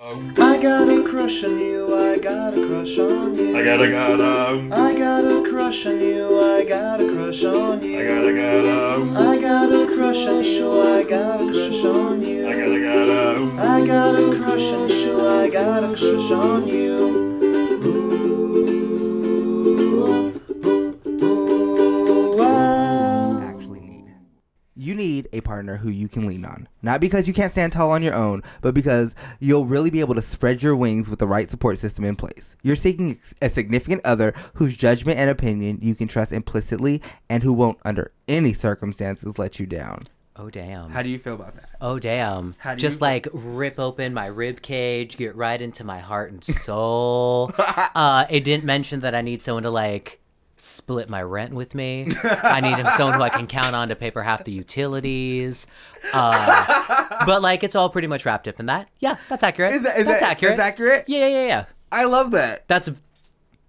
I got a crush on you, I got a crush on you. I gotta gotta, I got a crush on you, I got a crush on you. I gotta gotta, I got a crush on you, I got a crush on you. I gotta gotta. I got a crush on you, I got a crush on you. You need a partner who you can lean on. Not because you can't stand tall on your own, but because you'll really be able to spread your wings with the right support system in place. You're seeking a significant other whose judgment and opinion you can trust implicitly and who won't, under any circumstances, let you down. Oh damn. How do you feel about that? Oh damn. How do Just you- like rip open my rib cage, get right into my heart and soul. uh it didn't mention that I need someone to like split my rent with me. I need someone who I can count on to pay for half the utilities. Uh, but like it's all pretty much wrapped up in that. Yeah, that's accurate. Is that- is that's that- accurate. that's accurate? Yeah, yeah, yeah, yeah. I love that. That's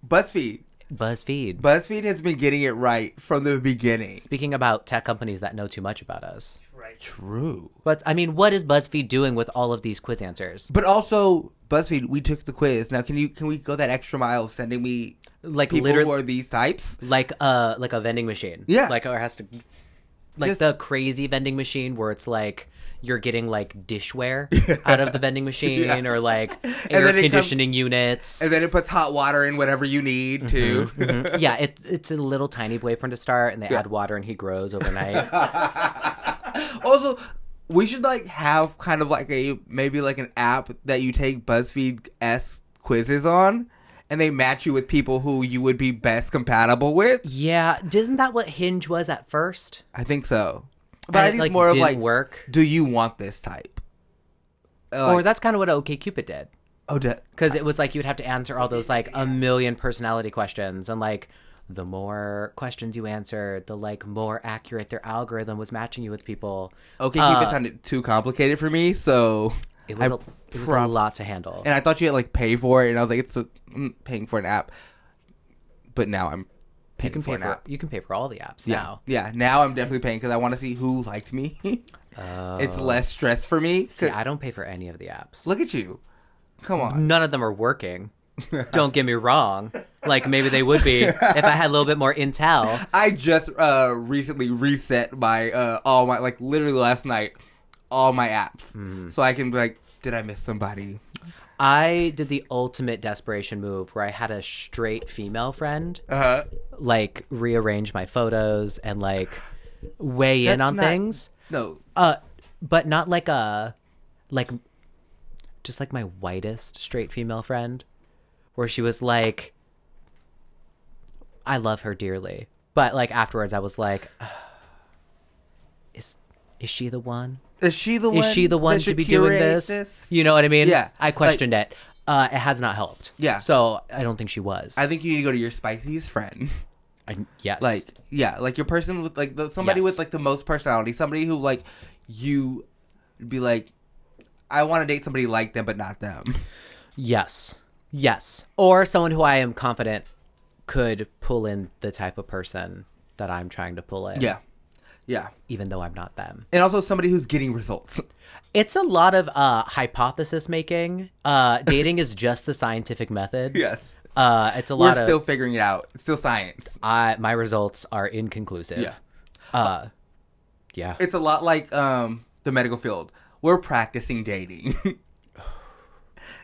BuzzFeed. BuzzFeed. BuzzFeed has been getting it right from the beginning. Speaking about tech companies that know too much about us. Right. True. But I mean, what is BuzzFeed doing with all of these quiz answers? But also, BuzzFeed, we took the quiz. Now, can you can we go that extra mile of sending me Like people literally who are these types? like uh like a vending machine. Yeah. Like or has to like Just- the crazy vending machine where it's like you're getting like dishware out of the vending machine Yeah. or like air it comes- conditioning units. And then it puts hot water in whatever you need too. Mhm. yeah, it, it's a little tiny boyfriend to start, and they add water, and he grows overnight. also, we should like have kind of like a maybe like an app that you take BuzzFeed s quizzes on, and they match you with people who you would be best compatible with. yeah, isn't that what Hinge was at first? I think so. But And I think like, it's more of like, work? do you want this type? Uh, or that's kind of what OkCupid did. oh, because it was like you'd have to answer all those like a million personality questions and like the more questions you answered the like more accurate their algorithm was matching you with people okay, Uh, keep it sounded too complicated for me, so it was, I a, it was prob- a lot to handle And I thought you had like pay for it, and I was like, it's a, mm, paying for an app. But now I'm you paying can for pay an for app. you can pay for all the apps Yeah, now yeah. Now I'm definitely paying because I want to see who liked me. It's less stress for me. Oh. See, I don't pay for any of the apps Look at you. Come on. none of them are working don't get me wrong like maybe they would be if I had a little bit more intel I just uh recently reset my uh all my like literally last night all my apps Mm-hmm. so I can be like, did I miss somebody? I did the ultimate desperation move where I had a straight female friend Uh, like rearrange my photos and like weigh in on not- things. no, Uh but not like a like just like my whitest straight female friend where she was like I love her dearly. But like afterwards I was like is is she the one? Is she the one? Is she the one to be doing curate this? You know what I mean? Yeah, I questioned it. Uh, it has not helped. Yeah. So I don't think she was. I think you need to go to your spiciest friend. I, yes. like yeah like your person with like the, somebody Yes. with like the most personality somebody who like you be like i want to date somebody like them but not them Yes. Yes. Or someone who I am confident could pull in the type of person that I'm trying to pull in. yeah yeah Even though I'm not them. and also somebody who's getting results It's a lot of uh, hypothesis making. Uh, dating is just the scientific method. yes Uh, it's a we're lot of. still figuring it out it's still science I, my results are inconclusive. Yeah. Uh, yeah. it's a lot like um the medical field we're practicing dating Yes.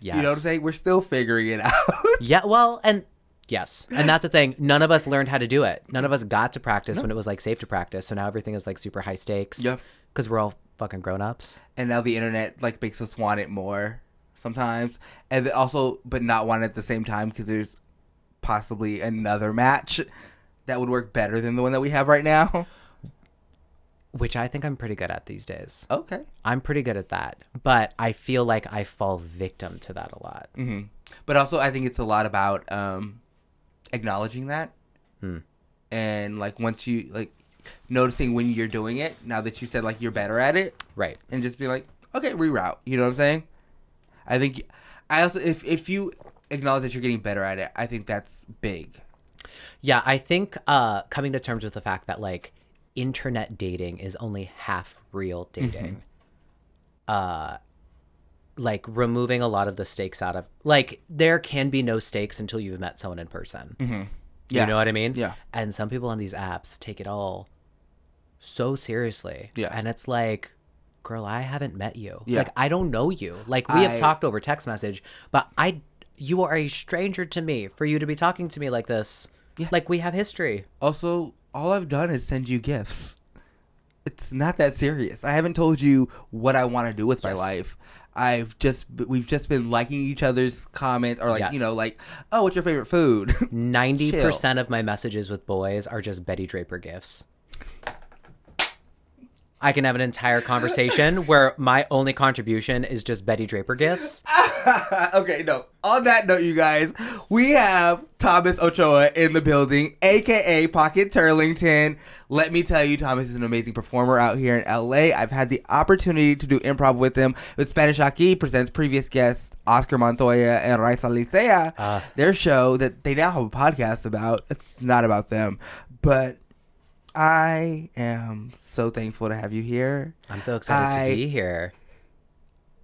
you know what i'm saying we're still figuring it out Yeah, well, and yes, and that's the thing. None of us learned how to do it. None of us got to practice when it was like safe to practice. So now everything is like super high stakes. Yeah. because we're all fucking grown ups. and now the internet like makes us want it more sometimes and also but not want it at the same time because there's possibly another match that would work better than the one that we have right now Which I think I'm pretty good at these days. okay I'm pretty good at that, but I feel like I fall victim to that a lot. hmm but also i think it's a lot about um acknowledging that and like once you like noticing when you're doing it now that you said like you're better at it Right. and just be like, okay, reroute. You know what I'm saying? I think I also if if you acknowledge that you're getting better at it, I think that's big. Yeah, I think uh, coming to terms with the fact that like internet dating is only half real dating. Uh, like removing a lot of the stakes out of like there can be no stakes until you've met someone in person. Mm-hmm. Yeah. You know what I mean? Yeah. And some people on these apps take it all so seriously. Yeah. And it's like, girl, I haven't met you. Yeah. Like I don't know you. Like we have talked over text message, but I you are a stranger to me for you to be talking to me like this. Yeah. Like we have history. Also, all I've done is send you gifts. It's not that serious. I haven't told you what I want to do with my life. I've just we've just been liking each other's comment or like you know like oh what's your favorite food? Ninety percent of my messages with boys are just Betty Draper gifts. I can have an entire conversation where my only contribution is just Betty Draper gifts. okay, no. On that note, you guys, we have Thomas Ochoa in the building, aka Pocket Turlington. Let me tell you, Thomas is an amazing performer out here in LA. I've had the opportunity to do improv with him with Spanish Aquí presents previous guests Oscar Montoya and Raisa Licea. Uh. Their show that they now have a podcast about. It's not about them, but I am so thankful to have you here. I'm so excited I- to be here.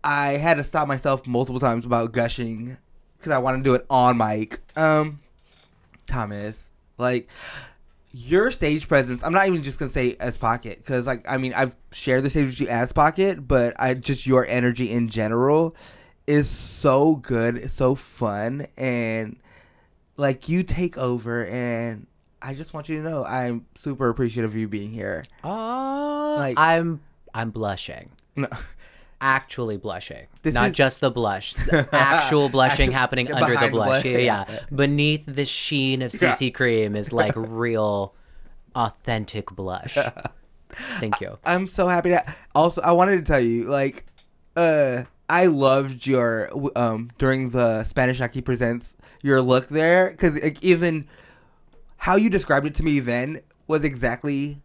I had to stop myself multiple times about gushing because I want to do it on mic. Um, Thomas, like your stage presence. I'm not even just gonna say as Pocket because, like, I mean, I've shared the stage with you as Pocket, but I just your energy in general is so good, it's so fun, and like you take over. And I just want you to know I'm super appreciative of you being here. Oh, Like- I'm I'm blushing. No. Actually blushing, This not is- just the blush. The actual blushing Actual- happening yeah, under the blush. blush, Yeah, yeah, yeah. Beneath the sheen of Yeah. CC cream is like real, authentic blush. Thank you. I'm so happy to. Also, I wanted to tell you, like, uh, I loved your um during the Spanish Aquí presents your look there because like, even how you described it to me then was exactly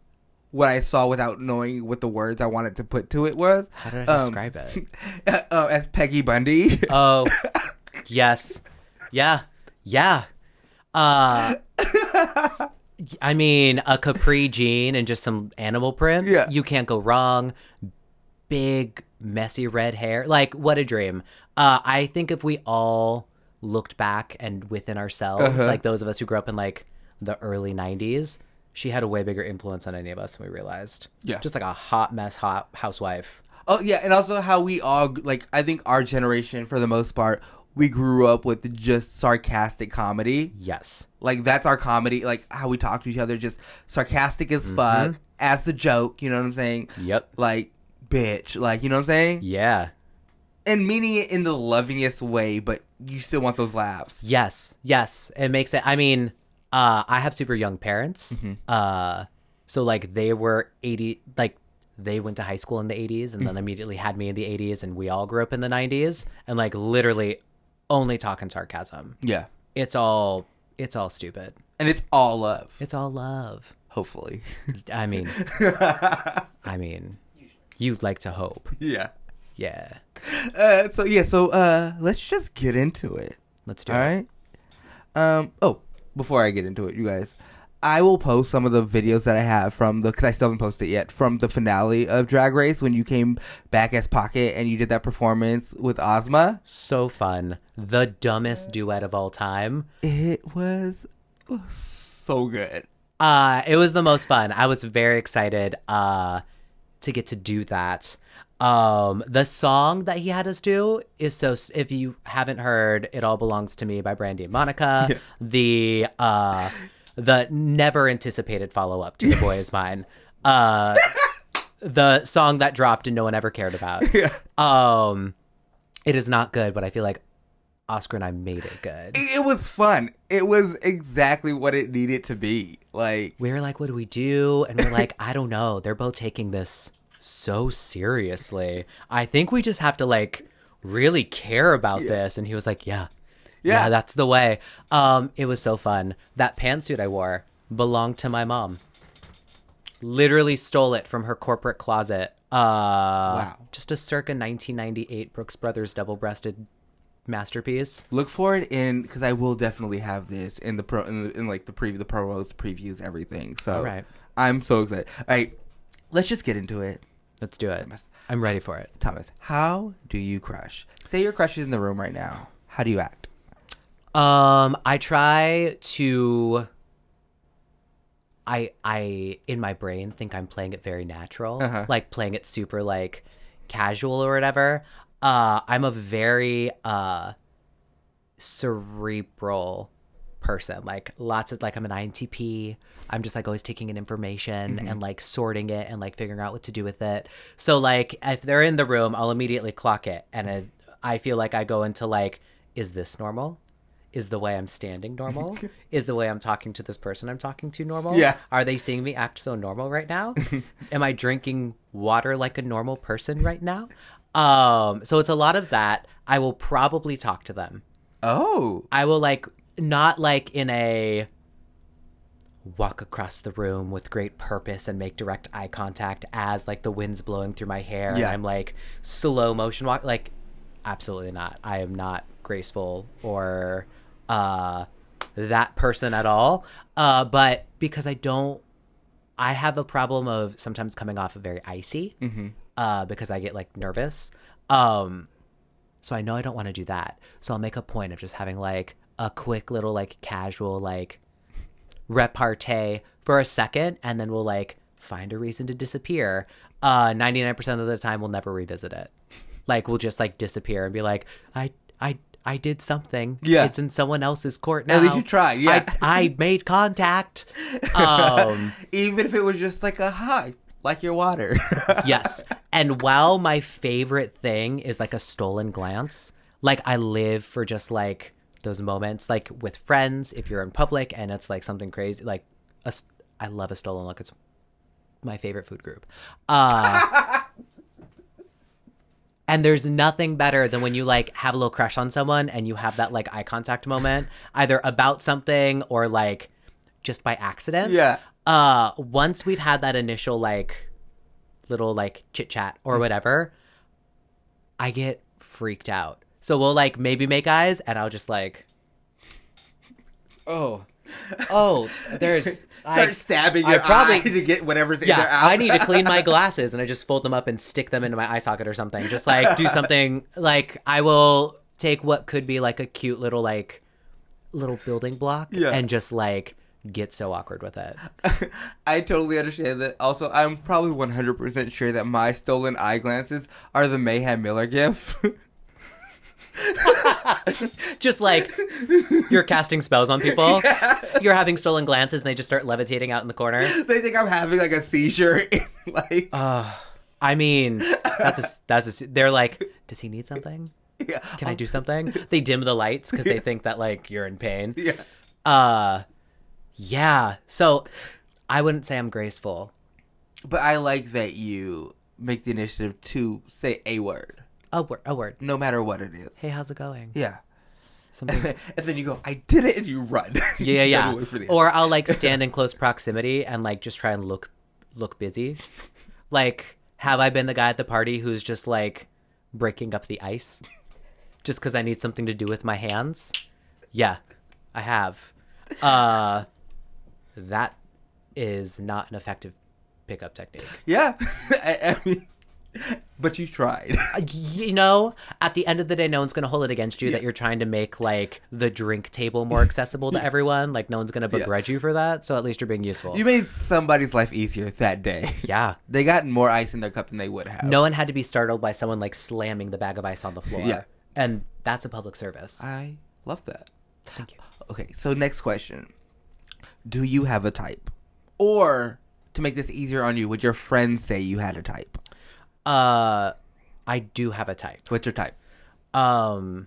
what I saw without knowing what the words I wanted to put to it was. How did I describe it? uh, as Peggy Bundy. Oh, yes, yeah, yeah. Uh, I mean, a capri jean and just some animal print. Yeah. you can't go wrong. Big, messy red hair. Like, what a dream. Uh, I think if we all looked back and within ourselves, Uh-huh. like those of us who grew up in like the early '90s, she had a way bigger influence on any of us than we realized. Yeah. just like a hot mess, hot housewife. Oh yeah, and also how we all like I think our generation for the most part we grew up with just sarcastic comedy. Yes. Like that's our comedy, like how we talk to each other, just sarcastic as mm-hmm. fuck, as the joke. You know what I'm saying? Yep. Like bitch, like you know what I'm saying? Yeah. And meaning it in the lovingest way, but you still want those laughs. Yes, yes, it makes it. I mean, uh, I have super young parents, Mm-hmm. uh, so like they were eighty, like they went to high school in the eighties, and Mm. then immediately had me in the eighties, and we all grew up in the nineties, and like literally only talking sarcasm. Yeah. It's all it's all stupid. And it's all love, It's all love. hopefully. I mean, I mean, you'd like to hope. yeah. Yeah. Uh, so yeah, so uh, let's just get into it. Let's do All it. right. Um. Oh, before I get into it, you guys, I will post some of the videos that I have from the because I still haven't posted it yet from the finale of Drag Race when you came back as Pocket and you did that performance with Ozma. So fun. The dumbest duet of all time. It was so good. Uh, it was the most fun. I was very excited uh to get to do that. Um, the song that he had us do is so. If you haven't heard, "It All Belongs to Me" by Brandy and Monica, the uh, the never anticipated follow up to "The Boy Is Mine," uh, the song that dropped and no one ever cared about. Um, it is not good, but I feel like Oscar and I made it good. It, it was fun. It was exactly what it needed to be. Like we were like, what do we do? And we're like, I don't know. They're both taking this so seriously. I think we just have to like really care about this. And he was like, yeah. Yeah. that's the way. Um, it was so fun. That pantsuit I wore belonged to my mom. Literally stole it from her corporate closet. Uh, Wow. Just a circa 1998 Brooks Brothers double-breasted masterpiece. look for it in because I will definitely have this in the pro in, the, in like the preview, the promos, previews, everything. So All right. I'm so excited. All right, let's just get into it. Let's do it. I'm ready for it. Thomas, how do you crush? Say your crush is in the room right now. How do you act? Um, I try to. I I in my brain think I'm playing it very natural, Uh-huh. like playing it super like casual or whatever. Uh, I'm a very uh cerebral person. Like lots of like I'm an INTP. I'm just like always taking in information and like sorting it and like figuring out what to do with it. So like if they're in the room, I'll immediately clock it, and it, I feel like I go into like, is this normal? Is the way I'm standing normal? is the way I'm talking to this person I'm talking to normal? Yeah. Are they seeing me act so normal right now? Am I drinking water like a normal person right now? Um, so it's a lot of that. I will probably talk to them. Oh, I will like not like in a walk across the room with great purpose and make direct eye contact as like the wind's blowing through my hair and I'm like slow motion walk like absolutely not. I am not graceful or uh that person at all. Uh but because I don't I have a problem of sometimes coming off very icy uh because I get like nervous. Um so I know I don't want to do that. So I'll make a point of just having like a quick little like casual like repartee for a second and then we'll like find a reason to disappear. Uh 99% of the time we'll never revisit it. Like we'll just like disappear and be like I I I did something. Yeah. It's in someone else's court now. At least you tried, yeah. I, I made contact. Um even if it was just like a hi, like your water. yes. And while my favorite thing is like a stolen glance, like I live for just like those moments, like with friends, if you're in public and it's like something crazy, like a, I love a stolen look. It's my favorite food group. Uh, and there's nothing better than when you like have a little crush on someone and you have that like eye contact moment, either about something or like just by accident yeah. uh once we've had that initial like little like chit chat or whatever i get freaked out so we'll like maybe make eyes and i'll just like oh oh there's Start I, stabbing I probably- to get whatever's in there yeah, out. I need to clean my glasses, and I just fold them up and stick them into my eye socket or something. Just like do something like I will take what could be like a cute little like little building block Yeah. and just like get so awkward with it. I totally understand that. Also, I'm probably 100% sure that my stolen eye glances are the Mayhem Miller gif. just like you're casting spells on people. You're having stolen glances, and they just start levitating out in the corner. they think I'm having like a seizure. like, I mean, that's a that's a. They're like, does he need something? yeah. Can I do something? They dim the lights because they think that like you're in pain. Yeah. Uh, yeah. So I wouldn't say I'm graceful. But I like that you make the initiative to say a word, A word. A word. no matter what it is. Hey, how's it going? Yeah. Something and then you go, I did it, and you run. Yeah, yeah, yeah. away for the Or I'll like stand in close proximity and like just try and look look busy. Like, have I been the guy at the party who's just like breaking up the ice just because I need something to do with my hands? Yeah, I have. Uh, that is not an effective pickup technique. yeah. I, I mean, but you tried. Uh, You know, at the end of the day, no one's gonna hold it against you that you're trying to make like the drink table more accessible to everyone. Like, no one's gonna begrudge you for that. So at least you're being useful. You made somebody's life easier that day. yeah. They got more ice in their cup than they would have. No one had to be startled by someone like slamming the bag of ice on the floor. Yeah. And that's a public service. I love that. Thank you. Okay, so next question. Do you have a type? Or to make this easier on you, would your friends say you had a type? Uh, I do have a type. What's your type? Um,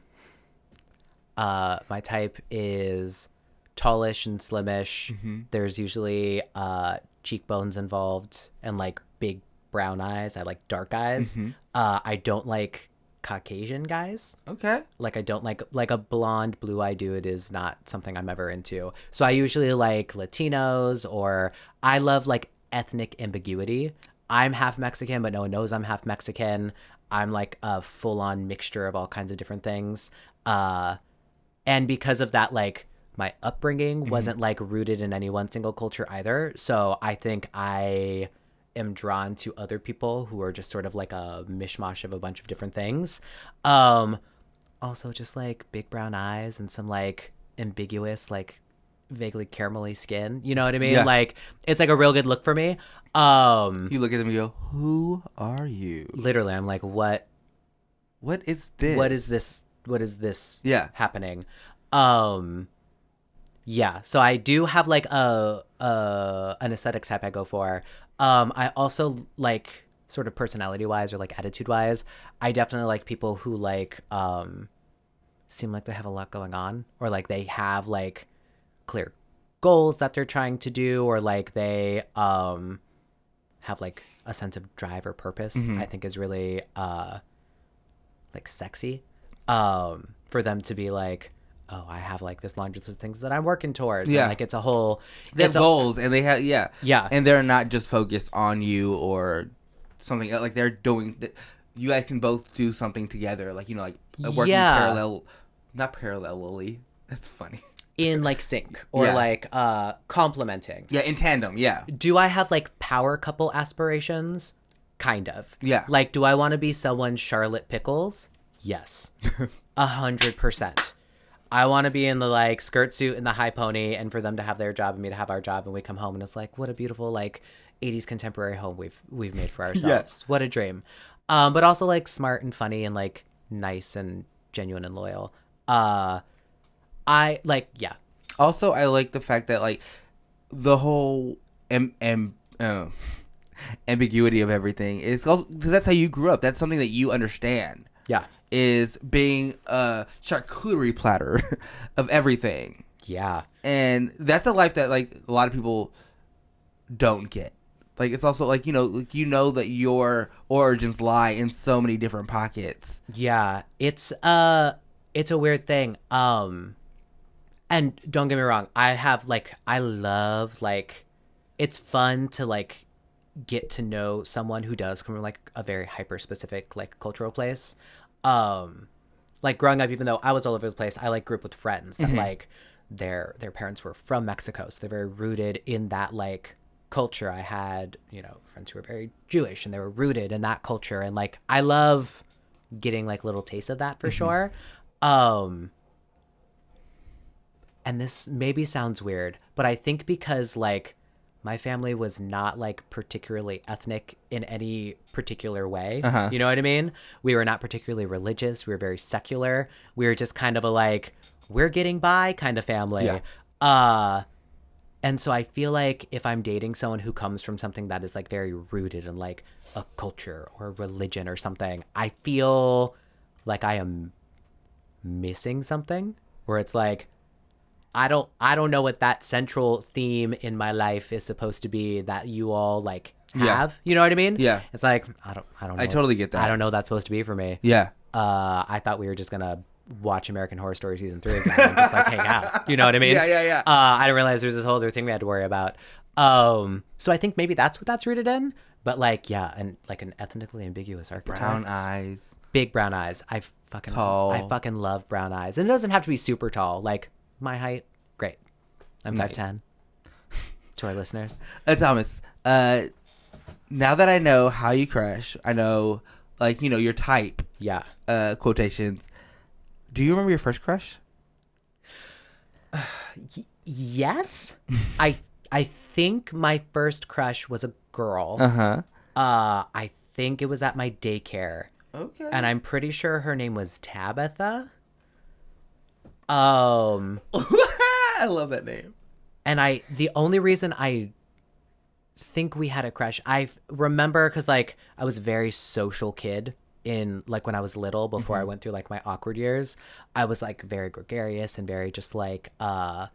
uh, my type is tallish and slimish. Mm-hmm. There's usually uh cheekbones involved and like big brown eyes. I like dark eyes. Mm-hmm. Uh, I don't like Caucasian guys. Okay. like I don't like like a blonde blue eye dude is not something I'm ever into. So I usually like Latinos or I love like ethnic ambiguity. I'm half Mexican, but no one knows I'm half Mexican. I'm like a full on mixture of all kinds of different things. Uh and because of that like my upbringing wasn't like rooted in any one single culture either. So I think I am drawn to other people who are just sort of like a mishmash of a bunch of different things. Um also just like big brown eyes and some like ambiguous like vaguely caramelly skin. You know what I mean? Yeah. Like it's like a real good look for me. Um You look at them and go, Who are you? literally I'm like what What is this? what is this what is this Yeah. happening um yeah so i do have like a a an aesthetic type i go for um i also like sort of personality wise or like attitude wise i definitely like people who like um seem like they have a lot going on or like they have like clear goals that they're trying to do or like they um have like a sense of drive or purpose i think is really uh like sexy um for them to be like oh i have like this laundry list of things that i'm working towards Yeah. and, like it's a whole They have it's a- goals and they have yeah. Yeah. And they're not just focused on you or something like they're doing th- you guys can both do something together, like you know, like working Yeah. parallel not parallelly. That's funny. In like sync or Yeah. like uh complementing. Yeah, in tandem, yeah. do i have like power couple aspirations? Kind of. Yeah. like do i want to be someone charlotte pickles? Yes. A hundred percent. I want to be in the like skirt suit and the high pony and for them to have their job and me to have our job and we come home and it's like what a beautiful like 80s contemporary home we've we've made for ourselves. Yes. what a dream. Um but also like smart and funny and like nice and genuine and loyal. Uh i like yeah Also, I like the fact that like the whole am, am, uh, ambiguity of everything is because that's how you grew up. That's something that you understand. yeah Is being a charcuterie platter of everything, yeah and that's a life that like a lot of people don't get. Like it's also like you know like you know that your origins lie in so many different pockets. Yeah, it's uh it's a weird thing. Um and don't get me wrong, I have like I love like it's fun to like get to know someone who does come from like a very hyper specific like cultural place. Um like growing up even though I was all over the place, I like grew up with friends that like their their parents were from Mexico, so they're very rooted in that like culture. I had, you know, friends who were very Jewish and they were rooted in that culture and like I love getting like little taste of that for sure. Um and this maybe sounds weird, but I think because like my family was not like particularly ethnic in any particular way. Uh-huh. You know what I mean? We were not particularly religious. We were very secular. We were just kind of a like we're getting by kind of family. Yeah. Uh and so I feel like if I'm dating someone who comes from something that is like very rooted in like a culture or religion or something, I feel like I am missing something where it's like I don't I don't know what that central theme in my life is supposed to be that you all like Yeah. have. You know what I mean? Yeah. It's like I don't I don't know. I totally get that. I don't know what that's supposed to be for me. Yeah. Uh I thought we were just gonna watch American Horror Story season three again and just like hang out. You know what I mean? Yeah, yeah, yeah. Uh, I didn't realize there's this whole other thing we had to worry about. Um, so I think maybe that's what that's rooted in. But like, yeah, and like an ethnically ambiguous archetype. Brown eyes. big brown eyes. I fucking Tall. I fucking love brown eyes, and it doesn't have to be super tall. Like my height, great. I'm five ten. to our listeners, Uh, Thomas, uh, now that I know how you crush, I know, like, you know, your type, yeah. uh, quotations. Do you remember your first crush? Yes, I I think my first crush was a girl. Uh huh. Uh, I think it was at my daycare, Okay. and I'm pretty sure her name was Tabitha. Um, I love that name. and I the only reason I think we had a crush, I remember because like I was a very social kid in like when I was little before I went through like my awkward years. I was like very gregarious and very just like uh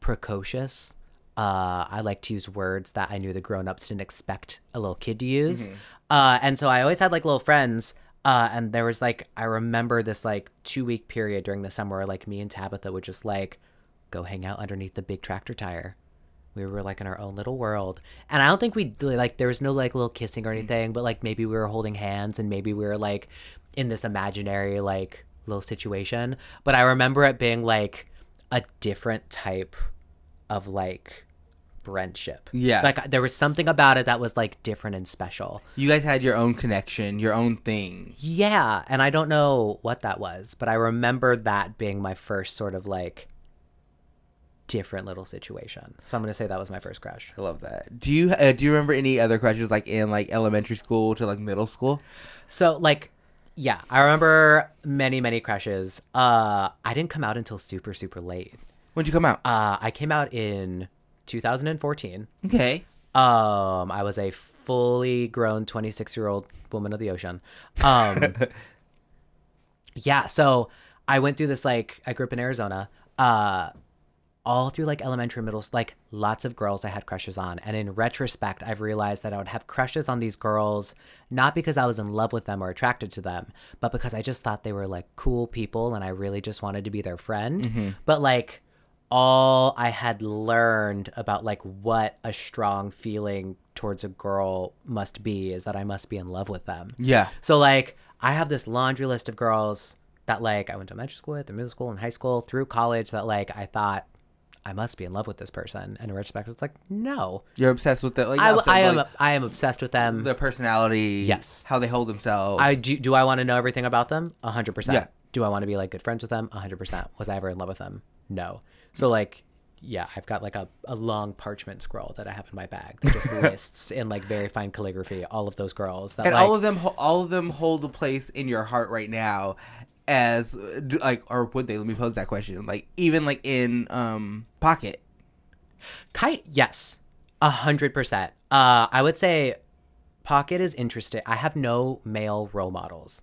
precocious. Uh, I like to use words that I knew the grown-ups didn't expect a little kid to use. Uh, and so I always had like little friends. Uh, and there was like I remember this like two week period during the summer where like me and Tabitha would just like go hang out underneath the big tractor tire. We were like in our own little world, and I don't think we like there was no like little kissing or anything, but like maybe we were holding hands and maybe we were like in this imaginary like little situation. But I remember it being like a different type of like friendship. Yeah. like there was something about it that was like different and special. You guys had your own connection, your own thing. Yeah, and I don't know what that was, but I remember that being my first sort of like different little situation. So I'm gonna say that was my first crush. I love that. Do you uh, do you remember any other crushes like in like elementary school to like middle school? So like, yeah, I remember many many crushes. Uh, I didn't come out until super super late. When'd you come out? Uh, I came out in 2014. okay. Um, I was a fully grown 26 year old woman of the ocean. Um, yeah, so I went through this like I grew up in Arizona. Uh, all through like elementary, middle, like lots of girls I had crushes on. And in retrospect, I've realized that I would have crushes on these girls not because I was in love with them or attracted to them, but because I just thought they were like cool people and I really just wanted to be their friend. But like all I had learned about like what a strong feeling towards a girl must be is that I must be in love with them. Yeah. So like I have this laundry list of girls that like I went to elementary school with, middle school and high school, through college that like I thought I must be in love with this person. And in retrospect, it's like no, You're obsessed with the like I, I am like, I am obsessed with them. their personality. Yes. How they hold themselves. I do. Do I want to know everything about them? A hundred Yeah. percent. Do I want to be like good friends with them? A hundred percent. Was I ever in love with them? No. So like, yeah, I've got like a, a long parchment scroll that I have in my bag that just lists in like very fine calligraphy all of those girls that and like, all of them all of them hold a place in your heart right now as like or would they? Let me pose that question. Like even like in um pocket. Kite, yes, a hundred percent. Uh, I would say Pocket is interesting. I have no male role models,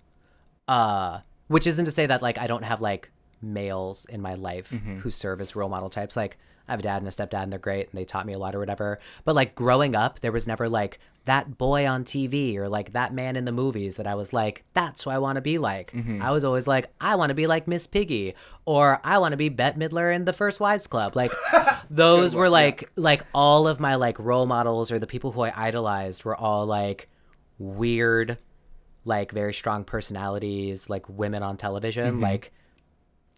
uh, which isn't to say that like I don't have like males in my life mm-hmm. who serve as role model types. Like I have a dad and a stepdad, and they're great, and they taught me a lot or whatever. But like growing up, there was never like that boy on TV or like that man in the movies that I was like, that's who I want to be like. Mm-hmm. I was always like, I want to be like Miss Piggy, or I want to be Bette Midler in the First Wives Club. Like those were like like all of my like role models or the people who I idolized were all like weird, like very strong personalities, like women on television, mm-hmm. like.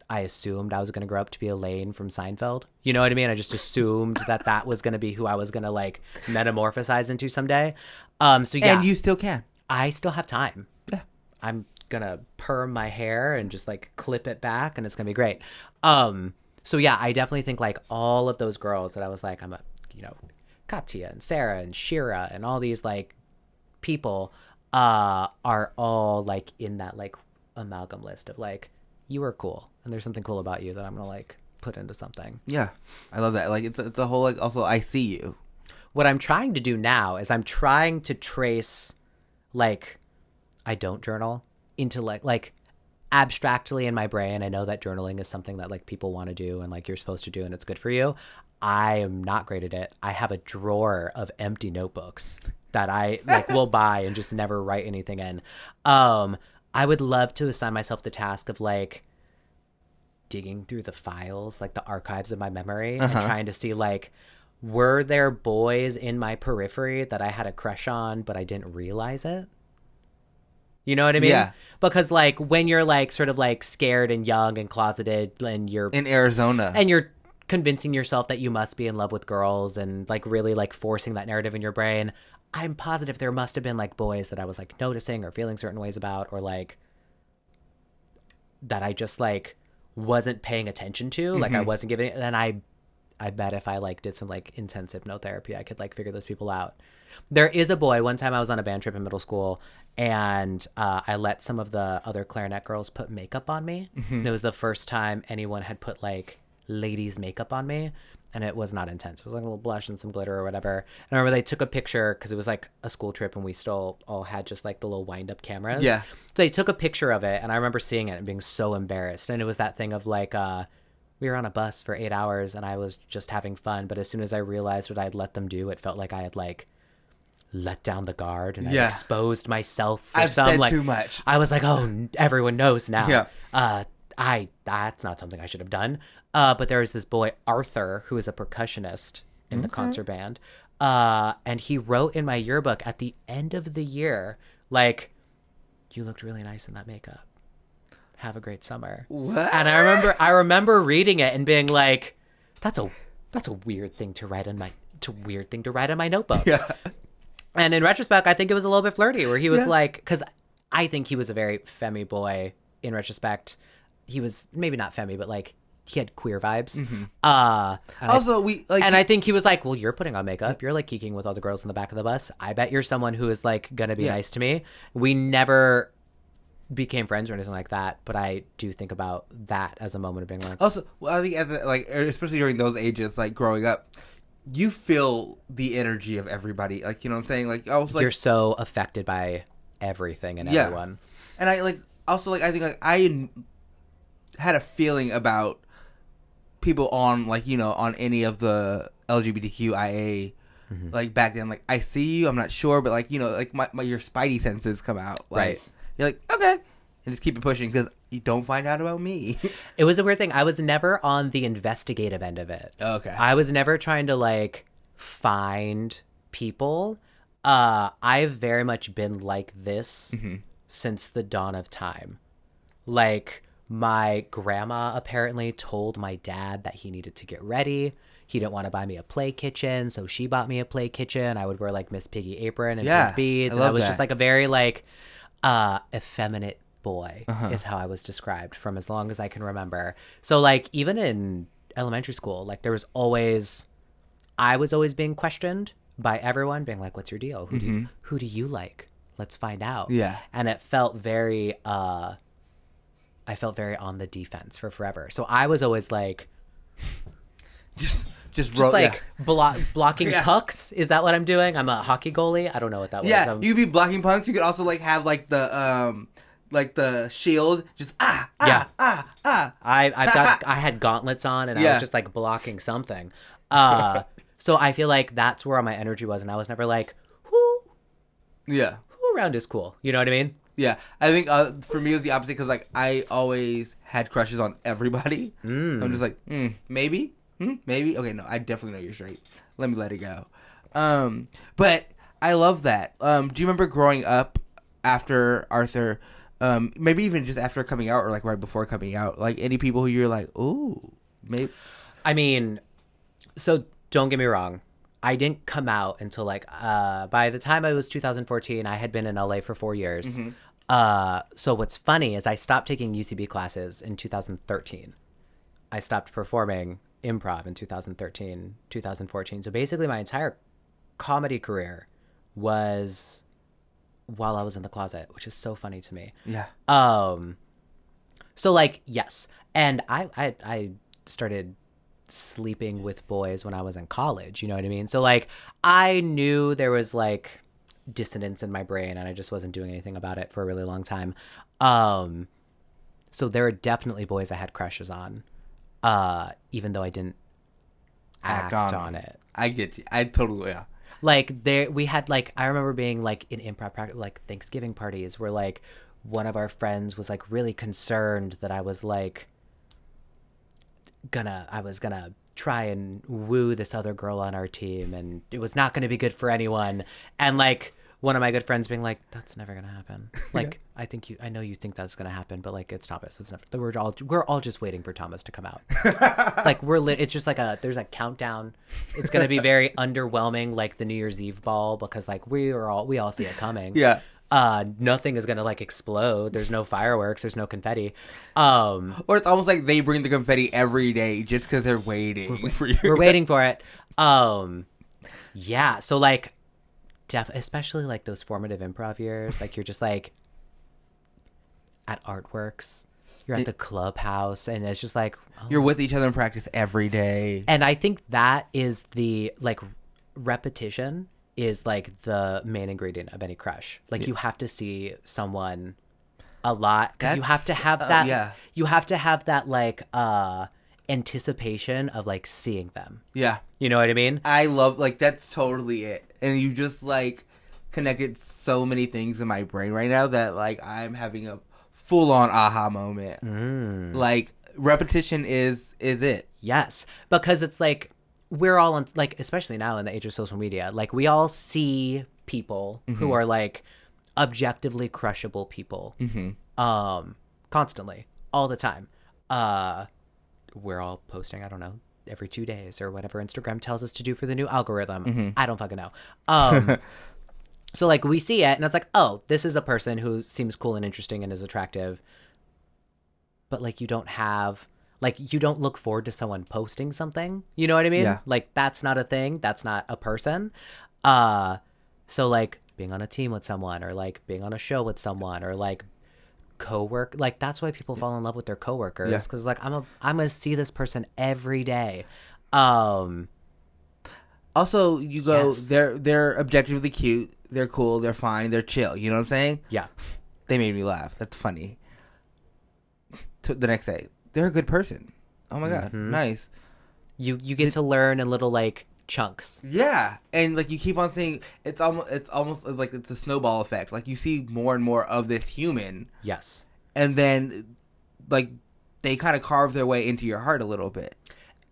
I assumed I was going to grow up to be Elaine from Seinfeld. You know what I mean? I just assumed that that was going to be who I was going to like metamorphosize into someday. Um, so yeah, and you still can I still have time. Yeah. I'm gonna perm my hair and just like clip it back, and it's gonna be great. Um, so yeah, I definitely think like all of those girls that I was like, I'm a, you know, Katya and Sarah and Shira and all these like people, uh, are all like in that like amalgam list of like you are cool and there's something cool about you that I'm gonna like put into something. yeah i love that like it's, it's the whole like also i see you what I'm trying to do now is I'm trying to trace like I don't journal into like like abstractly in my brain. I know that journaling is something that like people want to do and like you're supposed to do and it's good for you. I am not great at it. I have a drawer of empty notebooks that I like will buy and just never write anything in. Um I would love to assign myself the task of like digging through the files, like the archives of my memory, Uh-huh. and trying to see like were there boys in my periphery that I had a crush on, but I didn't realize it. You know what I mean? Yeah. Because like when you're like sort of like scared and young and closeted, and you're in Arizona. and you're convincing yourself that you must be in love with girls and like really like forcing that narrative in your brain i'm positive there must have been like boys that i was like noticing or feeling certain ways about or like that i just like wasn't paying attention to like i wasn't giving it. and i i bet if i like did some like intense hypnotherapy i could like figure those people out. There is a boy one time i was on a band trip in middle school and uh, i let some of the other clarinet girls put makeup on me. And it was the first time anyone had put like ladies makeup on me and it was not intense it was like a little blush and some glitter or whatever and i remember they took a picture because it was like a school trip and we still all had just like the little wind up cameras Yeah. so they took a picture of it and i remember seeing it and being so embarrassed and it was that thing of like uh we were on a bus for eight hours and i was just having fun but as soon as i realized what i'd let them do it felt like i had like let down the guard and I exposed myself for I've some said like too much. I was like, oh, everyone knows now. Yeah. Uh, I that's not something I should have done. Uh, but there was this boy Arthur who is a percussionist in the concert band. Uh, and he wrote in my yearbook at the end of the year, like, you looked really nice in that makeup. Have a great summer. What? And I remember I remember reading it and being like, that's a that's a weird thing to write in my a weird thing to write in my notebook. yeah. And in retrospect, I think it was a little bit flirty, where he was Yeah. like, because I think he was a very femmy boy. In retrospect, he was maybe not femmy, but like he had queer vibes. Uh, and I- Also, we like and I think he was like, "Well, you're putting on makeup. You're like geeking with all the girls in the back of the bus. I bet you're someone who is like gonna be Yeah. nice to me." We never became friends or anything like that, but I do think about that as a moment of being like, Also, well, I think at the, like especially during those ages, like growing up, you feel the energy of everybody. Like you know what I'm saying? Like I was like, "You're so affected by everything and Yeah. everyone." and I like also like I think like I had a feeling about people on like you know on any of the LGBTQIA. Mm-hmm. Like back then, like I see you, I'm not sure, but like you know, like my, my your spidey senses come out. Like, Right. You're like okay, and just keep it pushing because you don't find out about me. It was a weird thing. I was never on the investigative end of it. Okay. I was never trying to like find people. Uh I've very much been like this Mm-hmm. since the dawn of time. Like my grandma apparently told my dad that he needed to get ready. He didn't want to buy me a play kitchen, so she bought me a play kitchen. I would wear like Miss Piggy apron and Yeah, beads, I and I was that. just like a very like uh effeminate boy Uh-huh. is how I was described from as long as I can remember. So like even in elementary school, like there was always I was always being questioned by everyone being like what's your deal? Who do you, who do you like? Let's find out. Mm-hmm. Yeah. And it felt very uh I felt very on the defense for forever. So I was always like just just, just ro- like yeah. blo- blocking Yeah. pucks. Is that what I'm doing? I'm a hockey goalie. I don't know what that was. Yeah, you'd be blocking punks. You could also like have like the um like the shield, just ah ah Yeah. ah ah. I I've got I had gauntlets on and I was just like blocking something. Uh so I feel like that's where my energy was and I was never like who Yeah, who around is cool. You know what I mean? Yeah. I think uh, for me it was the opposite because like I always had crushes on everybody. Mm. I'm just like hmm, maybe, hmm, maybe. Okay, no, I definitely know you're straight. Let me let it go. Um, but I love that. Um, do you remember growing up after Arthur? Um, maybe even just after coming out or like right before coming out, like any people who you're like, ooh, maybe. I mean, so don't get me wrong. I didn't come out until like uh by the time I was 2014, I had been in LA for 4 years. Uh so what's funny is I stopped taking UCB classes in 2013. I stopped performing improv in 2013, 2014. So basically my entire comedy career was while I was in the closet, which is so funny to me. Yeah. Um so like yes. And I I I started sleeping with boys when I was in college, you know what I mean? So like I knew there was like dissonance in my brain and I just wasn't doing anything about it for a really long time. Um so there are definitely boys I had crushes on. Uh even though I didn't act, on, it I get you. I totally yeah. like there we had like i remember being like in improv practice like thanksgiving parties where like one of our friends was like really concerned that i was like gonna I was gonna try and woo this other girl on our team and it was not gonna be good for anyone. And like one of my good friends being like that's never gonna happen. Like I think you I know you think that's gonna happen but like it's Thomas it's never we're all we're all just waiting for Thomas to come out. Like we're lit it's just like a there's a countdown. It's gonna be very underwhelming like the New Year's Eve ball because like we are all we all see it coming. Yeah. Uh nothing is gonna like explode there's no fireworks there's no confetti um Or it's almost like they bring the confetti every day just because they're waiting for you. we're waiting for it um yeah so like def especially like those formative improv years like you're just like at artworks you're at the clubhouse and it's just like oh. You're with each other in practice every day. and i think that is the like repetition is like the main ingredient of any crush like you have to see someone a lot because you have to have uh, that yeah. you have to have that like uh anticipation of like seeing them Yeah. you know what i mean I love like that's totally it. And you just like connected so many things in my brain right now that like I'm having a full on aha moment. Mm. Like repetition is is it. Yes, because it's like we're all on like especially now in the age of social media, like we all see people who are like objectively crushable people. Um constantly, all the time. Uh we're all posting, I don't know, every 2 days or whatever Instagram tells us to do for the new algorithm. I don't fucking know. Um So like we see it and it's like, "Oh, this is a person who seems cool and interesting and is attractive." but like you don't have like you don't look forward to someone posting something you know what i mean Yeah. like that's not a thing that's not a person uh so like being on a team with someone or like being on a show with someone or like co-work like that's why people fall in love with their coworkers Yeah. because like i'm a i'm gonna see this person every day um Also, you go Yes. they're they're objectively cute, they're cool, they're fine, they're chill. You know what I'm saying? yeah They made me laugh. That's funny. The next day, they're a good person. Oh my god, Mm-hmm. nice. you you get to learn in little like chunks Yeah, and like you keep on seeing, it's almost it's almost like it's a snowball effect. Like you see more and more of this human, yes and then like they kind of carve their way into your heart a little bit.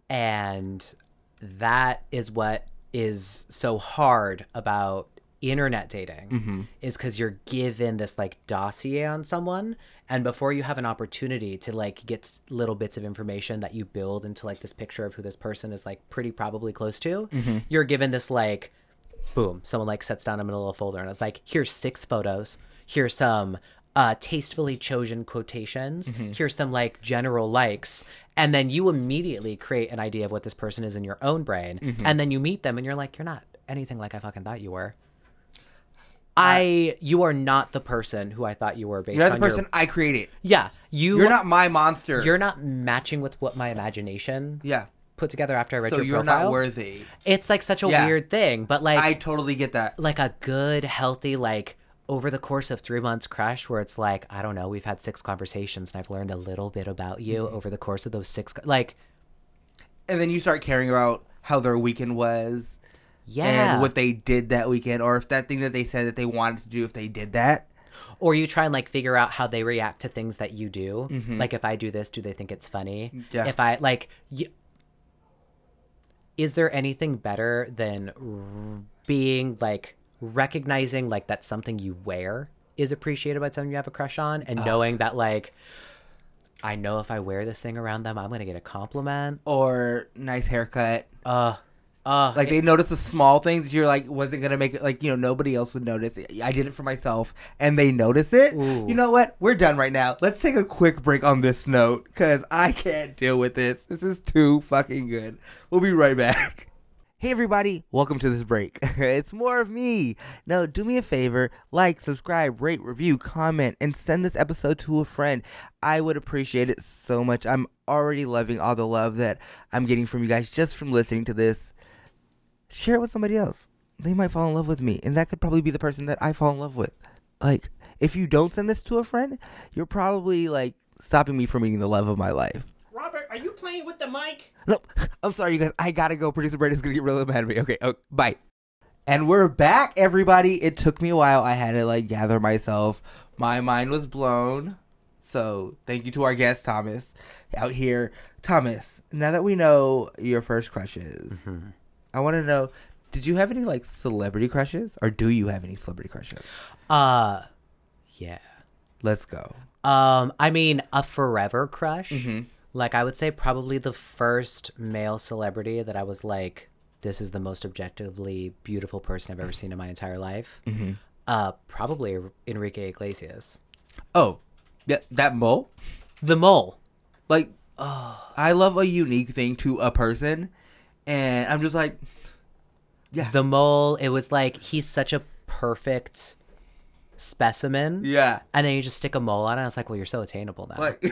and that is what is so hard about internet dating is because you're given this like dossier on someone and before you have an opportunity to like get little bits of information that you build into like this picture of who this person is like pretty probably close to mm-hmm. you're given this like boom someone like sets down a little folder and it's like here's six photos. Here's some uh tastefully chosen quotations. Mm-hmm. Here's some like general likes. And then you immediately create an idea of what this person is in your own brain. Mm-hmm. And then you meet them and you're like you're not anything like i fucking thought you were I, you are not the person who I thought you were based You're not on the person your I created. yeah you You're not my monster. you're not matching with what my imagination Yeah. put together after I read So your you're profile. not worthy. It's like such a Yeah. weird thing, but like I totally get that. like a good, healthy, like over the course of three months crush where it's like, I don't know, we've had six conversations and I've learned a little bit about you Mm-hmm. over the course of those six. co- Like, And then you start caring about how their weekend was yeah. and what they did that weekend, or if that thing that they said that they wanted to do, if they did that. or you try and like figure out how they react to things that you do. Like, if I do this, do they think it's funny? Mm-hmm. Yeah. If I, like, y- is there anything better than r- being like recognizing like that something you wear is appreciated by someone you have a crush on and knowing that like I know if I wear this thing around them, I'm gonna get a compliment. Or nice haircut. Uh, uh, Like they notice the small things. You're like, wasn't gonna make it. Like you know, nobody else would notice. I did it for myself, and they notice it. Ooh. You know what? We're done right now. Let's take a quick break on this note because I can't deal with this. This is too fucking good. We'll be right back. Hey everybody, welcome to this break. it's more of me. Now, do me a favor, like, subscribe, rate, review, comment, and send this episode to a friend. I would appreciate it so much. I'm already loving all the love that I'm getting from you guys just from listening to this. Share it with somebody else. They might fall in love with me, and that could probably be the person that I fall in love with. Like, if you don't send this to a friend, you're probably like stopping me from meeting the love of my life. Robert, are you playing with the mic? No, I'm sorry, you guys. I gotta go. Producer Brandon's gonna get really mad at me. Okay, oh, bye. And we're back, everybody. It took me a while. I had to like gather myself. My mind was blown. So thank you to our guest Thomas. out here. Thomas, now that we know your first crushes, Mm-hmm. I want to know: Did you have any like celebrity crushes, or do you have any celebrity crushes? Uh, yeah. Let's go. Um, I mean, a forever crush. Mm-hmm. Like, I would say probably the first male celebrity that I was like, this is the most objectively beautiful person I've ever seen in my entire life. Mm-hmm. Uh, probably Enrique Iglesias. Oh, yeah, that mole. The mole. Like, I love a unique thing to a person, and I'm just like, yeah, The mole, it was like, he's such a perfect specimen. yeah. And then you just stick a mole on it. It's like, well, you're so attainable now. Like,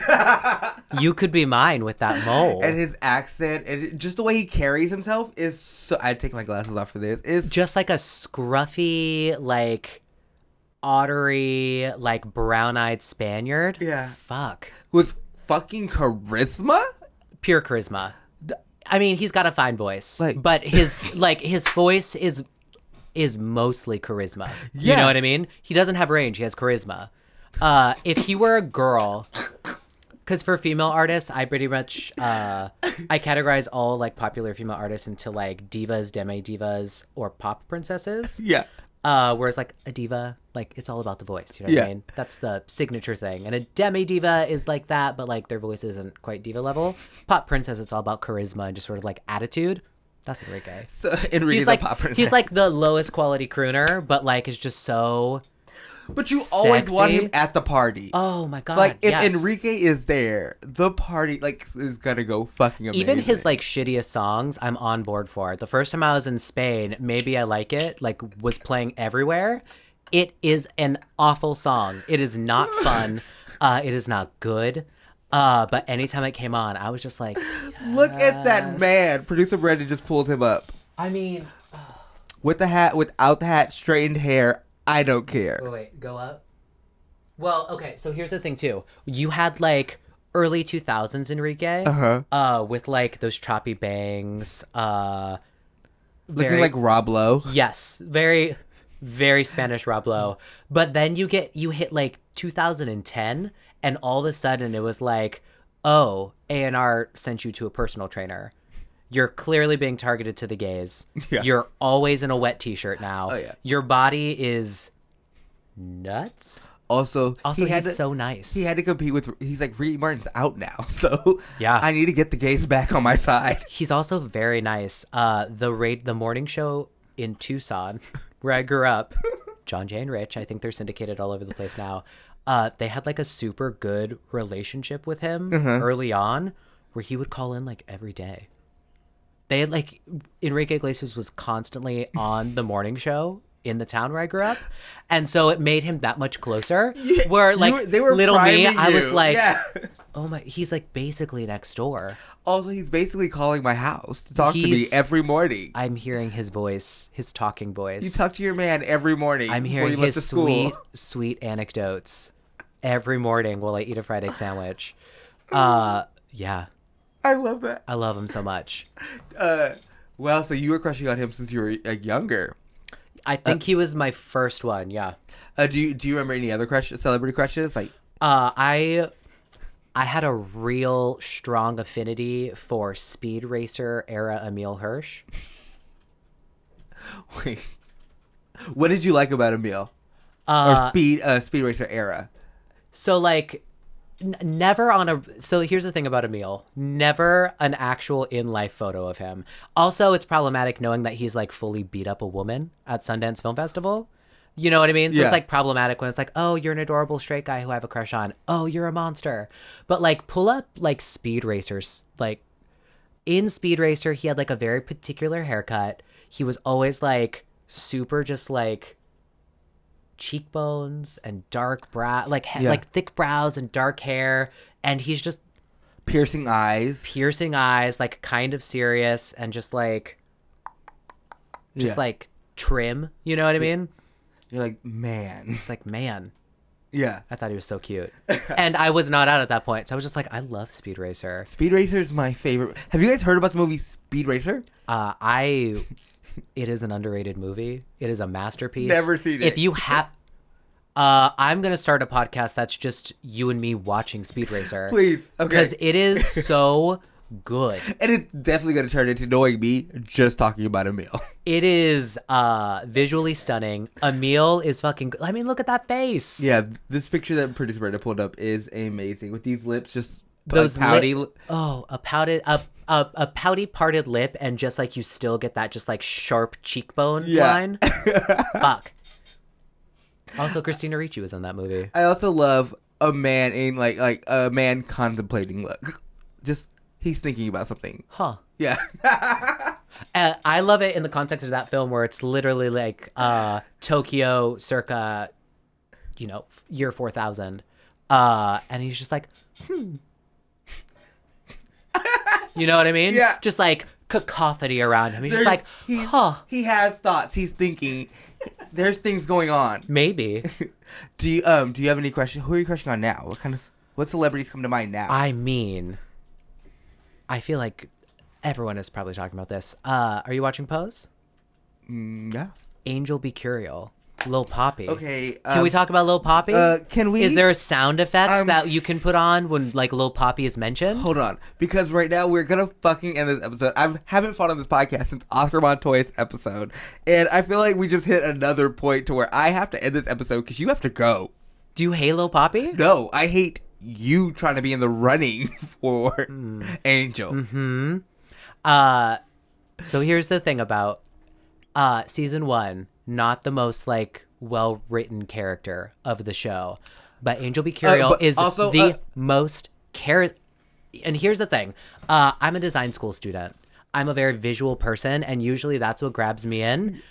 you could be mine with that mole. and his accent and just the way he carries himself is so. I'd take my glasses off for this. It's just like a scruffy, like ottery, like brown-eyed Spaniard. Yeah. Fuck. with fucking charisma. Pure charisma. I mean, he's got a fine voice, Like- but his like his voice is is mostly charisma. You know what I mean? He doesn't have range. He has charisma. Uh, if he were a girl, because for female artists, I pretty much uh, I categorize all like popular female artists into like divas, demi divas, or pop princesses. Yeah, Uh, whereas like a diva, like it's all about the voice. You know what Yeah. I mean? That's the signature thing. And a demi diva is like that, but like their voice isn't quite diva level. Pop princess, it's all about charisma and just sort of like attitude. That's Enrique. so Enrique's He's like pop princess. he's like the lowest quality crooner, but like is just so. But you always want him at the party. Oh my god! like if yes. Enrique is there, the party like is gonna go fucking amazing. Even his like shittiest songs, I'm on board for. The first time I was in Spain, maybe I like it, like was playing everywhere. It is an awful song. It is not fun. Uh, it is not good. Uh, but anytime it came on, I was just like, look at that man. Producer Brandon just pulled him up I mean, with the hat, without the hat, straightened hair. I don't care. wait, wait, go up. Well, okay, so here's the thing too. You had like early 2000s Enrique, Uh-huh. uh, with like those choppy bangs, uh, Looking very- like Rob Lowe. Yes, very, very Spanish Rob Lowe. But then you get you hit like 2010, and all of a sudden it was like, oh, A and R sent you to a personal trainer. You're clearly being targeted to the gays. Yeah. You're always in a wet T-shirt now. Oh, yeah. Your body is nuts. Also, Also, he he's to, so nice. He had to compete with. He's like Ricky Martin's out now, so Yeah. I need to get the gays back on my side. He's also very nice. Uh, the rate, the morning show in Tucson, where I grew up, John Jay and Rich. I think they're syndicated all over the place now. Uh, they had like a super good relationship with him early on, where he would call in like every day. They had like Enrique Iglesias was constantly on the morning show in the town where I grew up, and so it made him that much closer. where like were- they were little me, priming I was like, Yeah. oh my, he's like basically next door. Also, he's basically calling my house to talk to me every morning. I'm hearing his voice, his talking voice. you talk to your man every morning. I'm before hearing you his school. sweet, sweet anecdotes every morning while I eat a fried egg sandwich. Uh, yeah, I love that. I love him so much. Uh, well, so you were crushing on him since you were uh, younger. I think he was my first one. Yeah. Uh, do you do you remember any other crush celebrity crushes? Like, Uh, I, I had a real strong affinity for Speed Racer era Emile Hirsch. wait, what did you like about Emile Uh, or Speed uh, Speed Racer era? So like never on a so here's the thing about Emile. Never an actual in life photo of him. Also, it's problematic knowing that he's like fully beat up a woman at Sundance Film Festival. You know what I mean? So Yeah. it's like problematic when it's like, "Oh, you're an adorable straight guy who I have a crush on. Oh, you're a monster." But like pull up like Speed Racers like in Speed Racer, he had like a very particular haircut. He was always like super just like cheekbones and dark brow, like ha- Yeah. like thick brows and dark hair, and he's just Piercing eyes. piercing eyes, like kind of serious and just like just Yeah. like trim. You know what I mean? You're like, man. It's like man. Yeah. I thought he was so cute, and I was not out at that point, so I was just like, I love Speed Racer. Speed Racer is my favorite. Have you guys heard about the movie Speed Racer? Uh, I, it is an underrated movie. It is a masterpiece. Never seen If you have, Uh, I'm gonna start a podcast that's just you and me watching Speed Racer. Please, okay. because it is so good. And it's definitely going to turn into knowing me just talking about a meal. It is uh visually stunning. Emile is fucking. I mean, look at that face. yeah, this picture that producer Brenda pulled up is amazing with these lips just those pouty. lip- oh, a pouted a, a a pouty parted lip, and just like you still get that just like sharp cheekbone Yeah. line. Fuck. Also, Christina Ricci was in that movie. I also love a man in like like a man contemplating look. Just he's thinking about something. Huh. Yeah. Uh, I love it in the context of that film where it's literally like uh, Tokyo circa, you know, year 4000. Uh, and he's just like, hmm. You know what I mean? Yeah. Just like cacophony around him. He's just There's- like, he, huh, he has thoughts. He's thinking. There's things going on. maybe. Do you um do you have any questions? Who are you crushing on now? What kind of what celebrities come to mind now? I mean, I feel like everyone is probably talking about this. Uh, are you watching Pose? Mm, yeah. Angel Be Curiel. Lil Papi. Okay. Can we um, talk about Lil Papi? uh, can we- Is there a sound effect Um, that you can put on when like Lil Papi is mentioned? Hold on, because right now we're gonna fucking end this episode. I haven't fought on this podcast since Oscar Montoya's episode, and I feel like we just hit another point to where I have to end this episode because you have to go. Do you hate Lil Papi? No, I hate you trying to be in the running for Hmm. Angel. Mm-hmm. Uh, so here's the thing about uh season one, not the most like well written character of the show, but Angel Be Curiel but is also, the uh, most care. And here's the thing, uh, I'm a design school student. I'm a very visual person, and usually that's what grabs me in.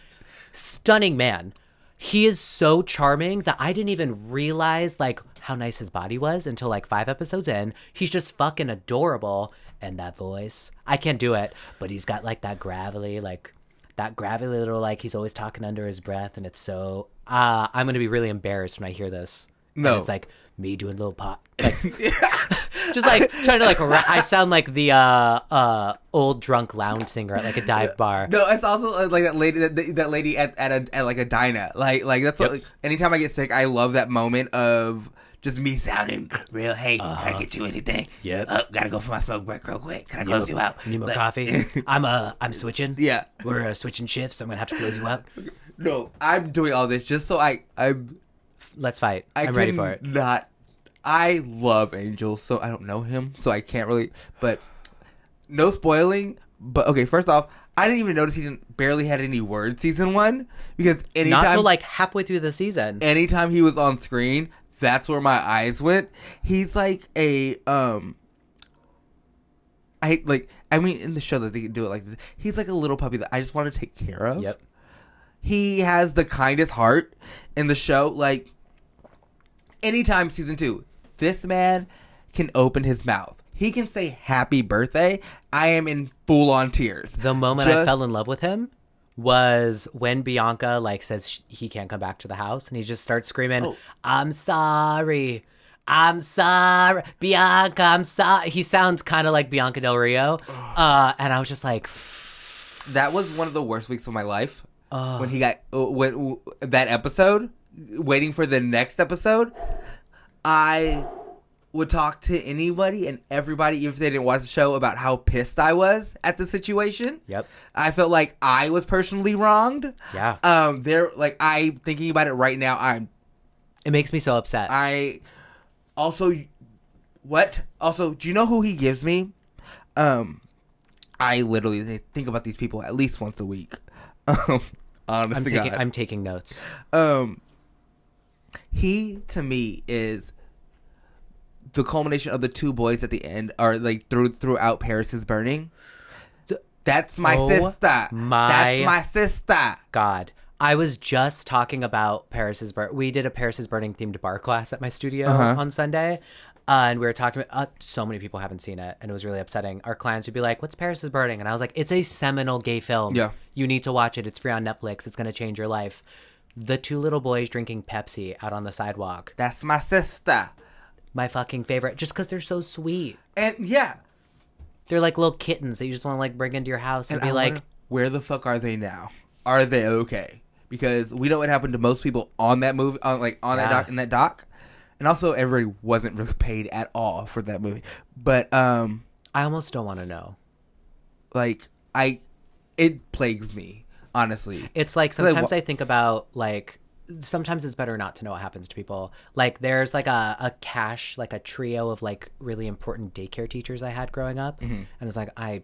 Stunning man. He is so charming that I didn't even realize like how nice his body was until like five episodes in. He's just fucking adorable. And that voice, I can't do it, but he's got like that gravelly, like that gravelly little like he's always talking under his breath, and it's so. Uh, I'm gonna be really embarrassed when I hear this. And No. it's like me doing little pop, like just like trying to like. Ra- I sound like the uh uh old drunk lounge singer at like a dive bar. No, it's also uh, like that lady that, that lady at at, a, at like a diner. Like like that's what, like, anytime I get sick, I love that moment of just me sounding real. Hey, can I get you anything? Uh-huh. Yep. Uh, gotta go for my smoke break real quick. Can I close you out? Need more Like- coffee? I'm uh I'm switching. Yeah. We're uh, switching shifts. So I'm gonna have to close you out. No, I'm doing all this just so I I'm Let's fight. I I'm ready for it. Not. I love Angel, so I don't know him, so I can't really. But no spoiling. But okay, first off, I didn't even notice he didn't barely had any words season one because anytime Not till like halfway through the season. anytime he was on screen, that's where my eyes went. He's like a um. I like. I mean, in the show that they can do it like this, he's like a little puppy that I just want to take care of. Yep. He has the kindest heart in the show. Like, anytime season two, this man can open his mouth. He can say happy birthday. I am in full on tears. The moment I fell in love with him was when Bianca like says he can't come back to the house, and he just starts screaming, Oh. "I'm sorry." I'm sorry, Bianca. I'm sorry. He sounds kind of like Bianca Del Rio, uh, and I was just like, that was one of the worst weeks of my life when he got uh, when that episode waiting for the next episode i would talk to anybody and everybody even if they didn't watch the show about how pissed i was at the situation Yep. i felt like i was personally wronged Yeah. um they're like i thinking about it right now i'm it makes me so upset. i also what also do you know who he gives me um i literally think about these people at least once a week um honest I'm taking, God. I'm taking notes. um he to me is the culmination of the two boys at the end are like through throughout paris is burning that's my Oh sister my that's my sister God. I was just talking about Paris's Burn. We did a Paris is Burning themed bar class at my studio Uh-huh. on Sunday. Uh, and we were talking about, uh, so many people haven't seen it, and it was really upsetting. Our clients would be like, What's Paris is Burning? And I was like, It's a seminal gay film. Yeah. You need to watch it. It's free on Netflix. It's going to change your life. The two little boys drinking Pepsi out on the sidewalk. that's my sister My fucking favorite, just because they're so sweet. and yeah They're like little kittens that you just want to like bring into your house and, And be I like, wonder, where the fuck are they now? Are they okay? because we know what happened to most people on that movie, on like on that Yeah. doc in that doc, and also everybody wasn't really paid at all for that movie. But um, I almost don't want to know. like I, it plagues me honestly. It's like Like, sometimes wha- I think about like sometimes it's better not to know what happens to people. Like there's like a, a cache, like a trio of like really important daycare teachers I had growing up. Mm-hmm. And it's like I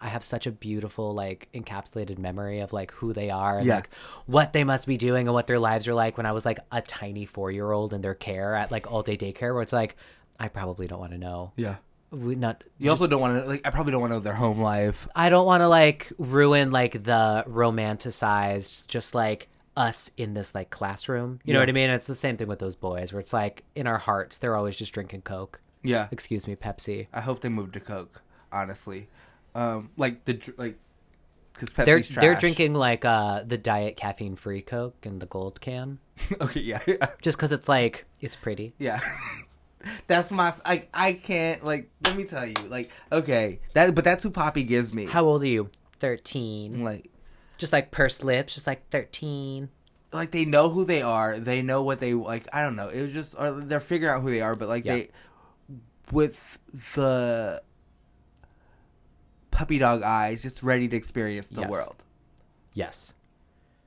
I have such a beautiful like encapsulated memory of like who they are and Yeah. like what they must be doing and what their lives are like when I was like a tiny four year old in their care at like all day daycare where it's like I probably don't want to know. Yeah. We not You also don't want to like. I probably don't want to know their home life. I don't want to like ruin like the romanticized just like us in this like classroom. You know Yeah. what I mean? It's the same thing with those boys where it's like in our hearts they're always just drinking Coke. Yeah. Excuse me, Pepsi. I hope they moved to Coke. Honestly, um, like the like because Pepsi's They're trash. they're drinking like uh the diet caffeine free Coke in the gold can okay, yeah, just cuz it's like it's pretty. Yeah. That's my like I can't like let me tell you like okay that but that's who Papi gives me How old are you? 13. like Just like pursed lips, just like 13. like they know who they are they know what they like I don't know it was just or they're figuring out who they are but like Yeah. they with the puppy dog eyes just ready to experience the Yes. world Yes.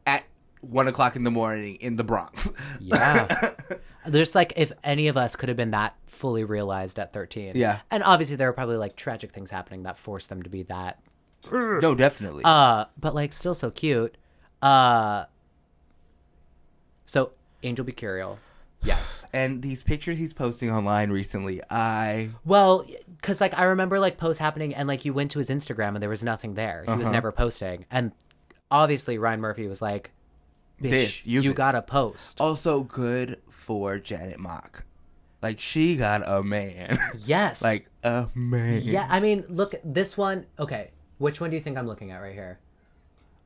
at one o'clock in the morning in the Bronx Yeah. There's like if any of us could have been that fully realized at 13. Yeah. And obviously there were probably like tragic things happening that forced them to be that. No definitely Uh but like still so cute. Uh So Angel Be Curiel. Yes. and these pictures he's posting online recently I Well, cuz like I remember like posts happening and like you went to his Instagram and there was nothing there. He was Uh-huh. never posting. And obviously Ryan Murphy was like Bitch, This, use you it." gotta post. also good for Janet Mock like she got a man Yes. like a man Yeah, I mean, look, this one. Okay, which one do you think I'm looking at right here?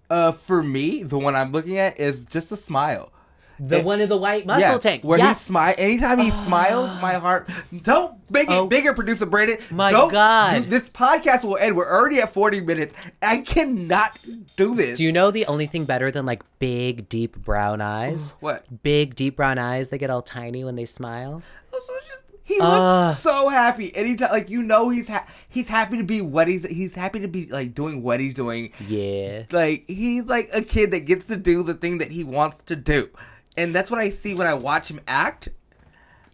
Uh, for me, the one I'm looking at is just a smile. The It- one in the white muscle yeah, tank. Where yes. he smile, anytime he smiles, my heart. Don't make it Oh. bigger, producer Brandon. My Don't God. do- this podcast will end. We're already at 40 minutes. I cannot do this. Do you know the only thing better than like big, deep brown eyes? what? Big, deep brown eyes. They get all tiny when they smile. He looks Uh. so happy anytime. Like you know, he's ha- he's happy to be what he's he's happy to be like doing what he's doing. Yeah. Like he's like a kid that gets to do the thing that he wants to do, and that's what I see when I watch him act.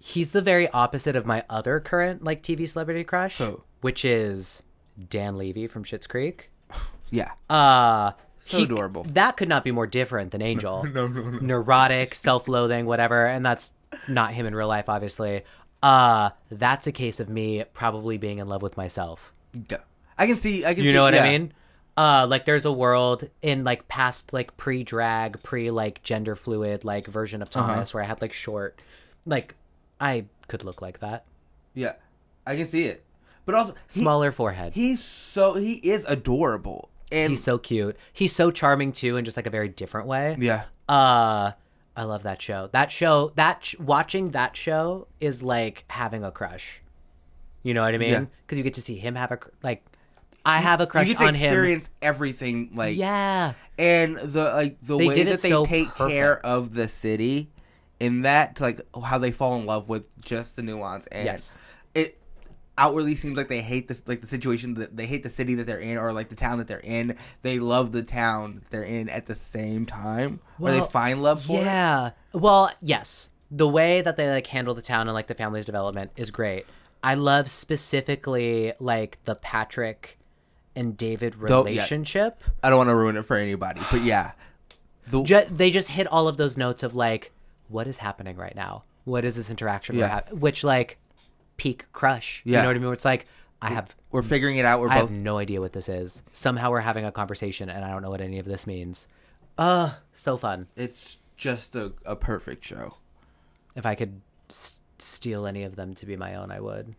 He's the very opposite of my other current like TV celebrity crush, Who? which is Dan Levy from Schitt's Creek. Yeah. Uh So he- adorable. That could not be more different than Angel. no, no, no. Neurotic, self-loathing, whatever, and that's not him in real life, obviously. Uh, that's a case of me probably being in love with myself. Yeah. I can see. I can. You see, know what yeah. I mean? Uh, like there's a world in like past like pre-drag, pre like gender fluid like version of Uh-huh. Thomas where I had like short, like I could look like that. Yeah, I can see it. But also, he- Smaller forehead. He's so he is adorable, and He's so cute. He's so charming too, in just like a very different way. yeah, Uh, I love that show. That show, that sh- watching that show is like having a crush. You know what I mean? Yeah. Because you get to see him have a cr- like. I have a crush you get to on him. experience everything. Like Yeah. and the like the They way that they so take care of the city in that to like how they fall in love with just the nuance and Yes. It outwardly seems like they hate this like the situation that they hate the city that they're in or like the town that they're in they love the town that they're in at the same time or they find love for it Yeah. Well, yes. The way that they like handle the town and like the family's development is great. I love specifically like the Patrick and David Though- yeah. relationship. i don't want to ruin it for anybody but yeah the, they just hit all of those notes of like, what is happening right now? What is this interaction? Yeah. hap- Which like peak crush. Yeah. You know what I mean? Where it's like, I have we're figuring it out we're I both have no idea what this is. Somehow we're having a conversation and I don't know what any of this means. Uh, so fun. it's just a, a perfect show If I could s- steal any of them to be my own, I would.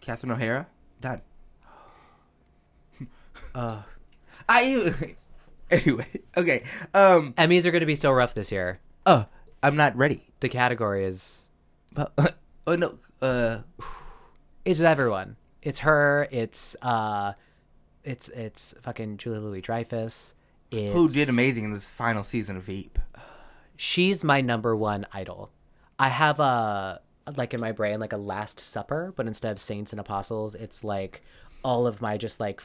catherine o'hara done Uh, i anyway okay um Emmys are going to be so rough this year. oh i'm not ready The category is But oh no, uh, it's everyone. It's her. It's uh, it's it's fucking Julia Louis Dreyfus. Who did amazing in this final season of Veep? She's my number one idol. I have a like in my brain like a Last Supper, but instead of saints and apostles, it's like all of my just like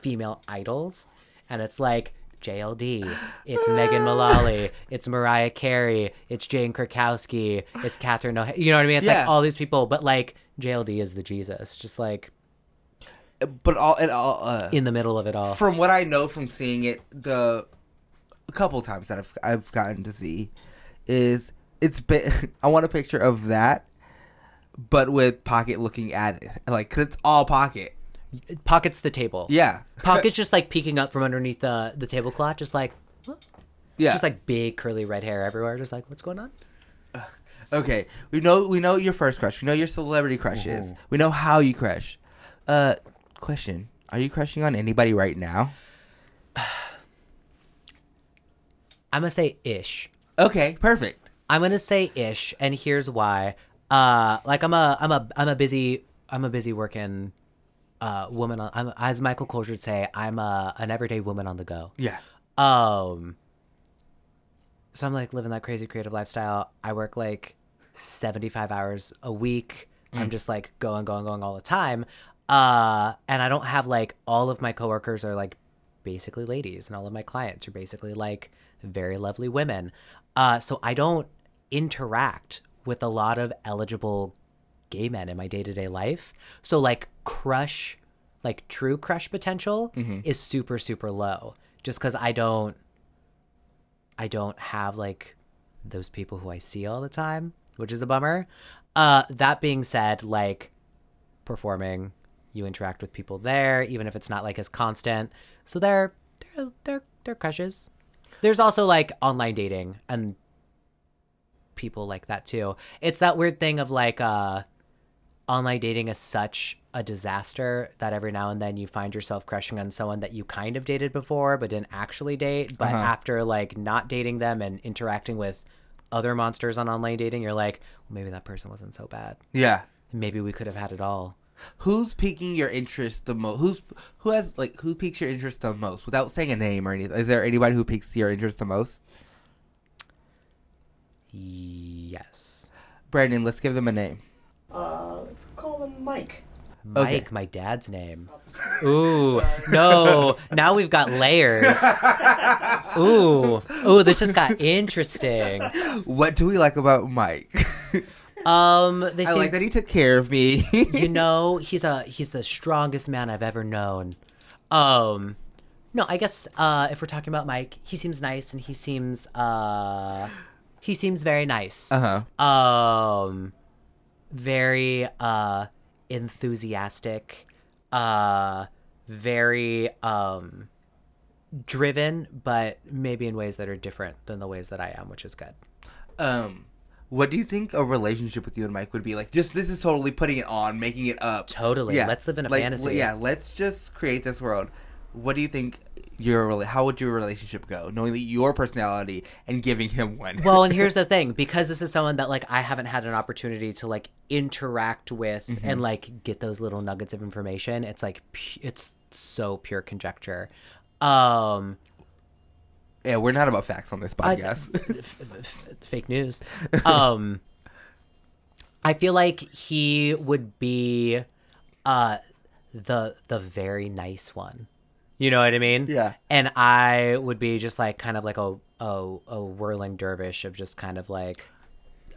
female idols, and it's like JLD, it's Megan Mullally, it's Mariah Carey, it's Jane Krakowski, it's Catherine O'Hara. You know what I mean? It's Yeah. like all these people, but like JLD is the Jesus, just like But all and all uh, in the middle of it all. from what I know from seeing it, the a couple times that I've I've gotten to see is it's been. I want a picture of that, but with Pocket looking at it, like because it's all Pocket. Pockets the table. Yeah, Pocket's just like peeking up from underneath the the tablecloth, just like yeah. just like big curly red hair everywhere, just like what's going on? okay, we know we know your first crush. We know your celebrity crushes. We know how you crush. Uh, question: Are you crushing on anybody right now? I'm gonna say ish. Okay, perfect. I'm gonna say ish, and here's why. Uh, like I'm a I'm a I'm a busy I'm a busy working uh woman. On, I'm as Michael Kors would say, I'm a an everyday woman on the go. Yeah. Um. So I'm like living that crazy creative lifestyle. I work like 75 hours a week. I'm just like going, going, going all the time. Uh, and I don't have like all of my coworkers are like basically ladies, and all of my clients are basically like very lovely women. Uh, so I don't interact with a lot of eligible gay men in my day to day life. So like crush, like true crush potential is super super low, just because I don't, I don't have like those people who I see all the time, which is a bummer. Uh, that being said, like performing, you interact with people there, even if it's not like as constant. So they're they're they're they're crushes. There's also like online dating and people like that too. It's that weird thing of like uh online dating is such a disaster that every now and then you find yourself crushing on someone that you kind of dated before but didn't actually date. But uh-huh. after like not dating them and interacting with other monsters on online dating, you're like, well, maybe that person wasn't so bad. Yeah. Maybe we could have had it all. Who's piquing your interest the most? Who's who has like who piques your interest the most? Without saying a name or anything, is there anybody who piques your interest the most? Yes. Brandon, let's give them a name. Uh, let's call him Mike. Mike, Okay. my dad's name. Ooh, no. Now we've got layers. Ooh, ooh, this just got interesting. What do we like about Mike? Um, they I like that he took care of me. you know, he's a he's the strongest man I've ever known. Um, no, I guess uh, if we're talking about Mike, he seems nice and he seems uh, he seems very nice. uh huh. um very uh enthusiastic uh very um driven but maybe in ways that are different than the ways that i am which is good Um, what do you think a relationship with you and Mike would be like? Just this is totally putting it on, making it up. Totally. Yeah. Let's live in a Like, fantasy. Yeah, let's just create this world. What do you think your how would your relationship go, knowing your personality and giving him one? well and here's the thing because this is someone that like i haven't had an opportunity to like interact with Mm-hmm. and like get those little nuggets of information it's like it's so pure conjecture um yeah, we're not about facts on this I- podcast. f- f- fake news. Um, I feel like he would be uh the the very nice one. You know what I mean? Yeah. And I would be just like kind of like a a, a whirling dervish of just kind of like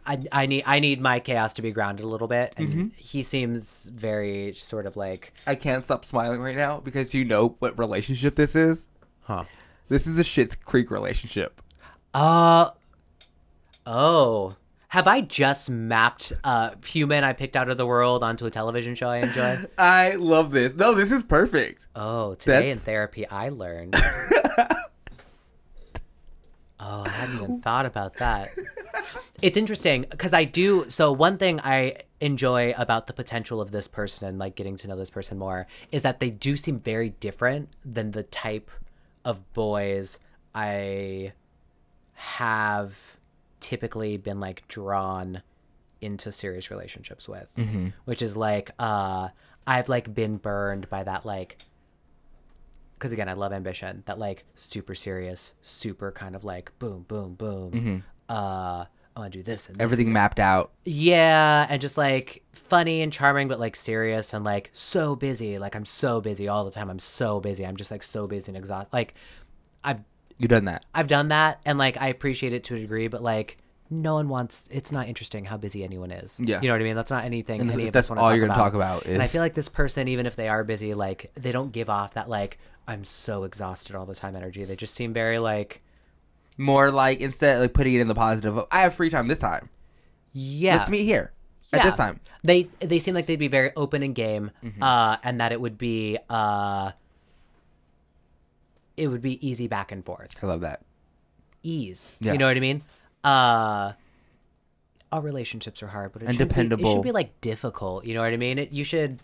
I, I need I need my chaos to be grounded a little bit, and Mm-hmm. he seems very sort of like, I can't stop smiling right now because you know what relationship this is. huh? This is a Schitt's Creek relationship. Uh oh. Have I just mapped uh human I picked out of the world onto a television show I enjoy? I love this. No, this is perfect. Oh, today in therapy I learned. oh, I hadn't even thought about that. It's interesting because I do. So one thing I enjoy about the potential of this person and like getting to know this person more is that they do seem very different than the type of boys I have typically been like drawn into serious relationships with which is like uh i've like been burned by that like because again, I love ambition. That like super serious, super kind of like boom, boom, boom. Mhm. Uh, I want to do this and this Everything and mapped out. yeah, and just like funny and charming, but like serious and like so busy. Like I'm so busy all the time. I'm so busy. I'm just like so busy and exhausted. Like I've You done that? I've done that, and like I appreciate it to a degree, but like no one wants. It's not interesting how busy anyone is. Yeah. you know what I mean. That's not anything. And any that's all talk you're gonna about. talk about And I feel like this person, even if they are busy, like they don't give off that like I'm so exhausted all the time energy. They just seem very like More like instead of like putting it in the positive. Of, I have free time this time. yeah. Let's meet here at this time. They they seem like they'd be very open in game, Mm-hmm. uh, and that it would be uh, it would be easy back and forth. I love that. Ease. Yeah. You know what I mean? Uh, all relationships are hard, but it And shouldn't be- it should be like difficult. You know what I mean? It, you should.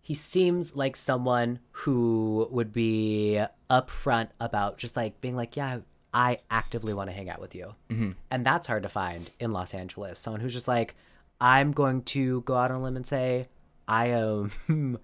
He seems like someone who would be upfront about just like being like, yeah, I actively want to hang out with you. Mm-hmm. And that's hard to find in Los Angeles. Someone who's just like, I'm going to go out on a limb and say, I am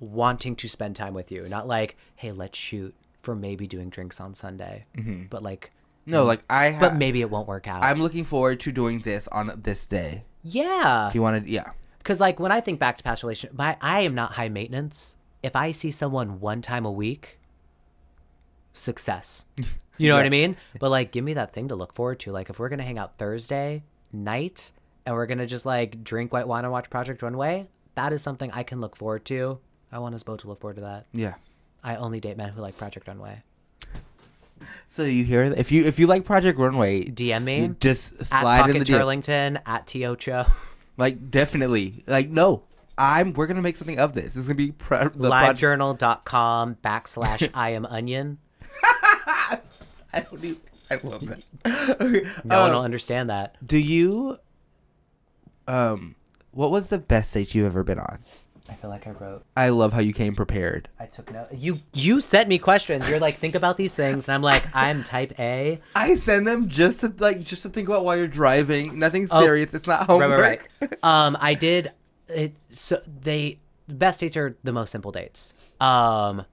wanting to spend time with you. Not like, hey, let's shoot for maybe doing drinks on Sunday. Mm-hmm. But like, No, like I. Ha- but maybe it won't work out. I'm looking forward to doing this on this day. yeah. If you wanted, yeah. Because like when I think back to past relationship, my, I am not high maintenance. If I see someone one time a week, success. You know what I mean? But like, give me that thing to look forward to. Like, if we're gonna hang out Thursday night and we're gonna just like drink white wine and watch Project Runway, that is something I can look forward to. I want us both to look forward to that. Yeah. I only date men who like Project Runway. So you hear if you if you like Project Runway, DM me just at slide in Pocket the DM. Turlington at Tiocho. Like definitely, like no, I'm. We're gonna make something of this. It's gonna be pro- the livejournal.com backslash I am onion. I don't even. I love that. Okay, No one um, will understand that. Do you? Um, what was the best date you've ever been on? I feel like I wrote. I love how you came prepared. I took note. You you sent me questions. You're like, think about these things, and I'm like, I'm type A. I send them just to like just to think about while you're driving. Nothing Oh, serious. it's not Right, homework. right, right. Um, I did. It so they the best dates are the most simple dates. Um,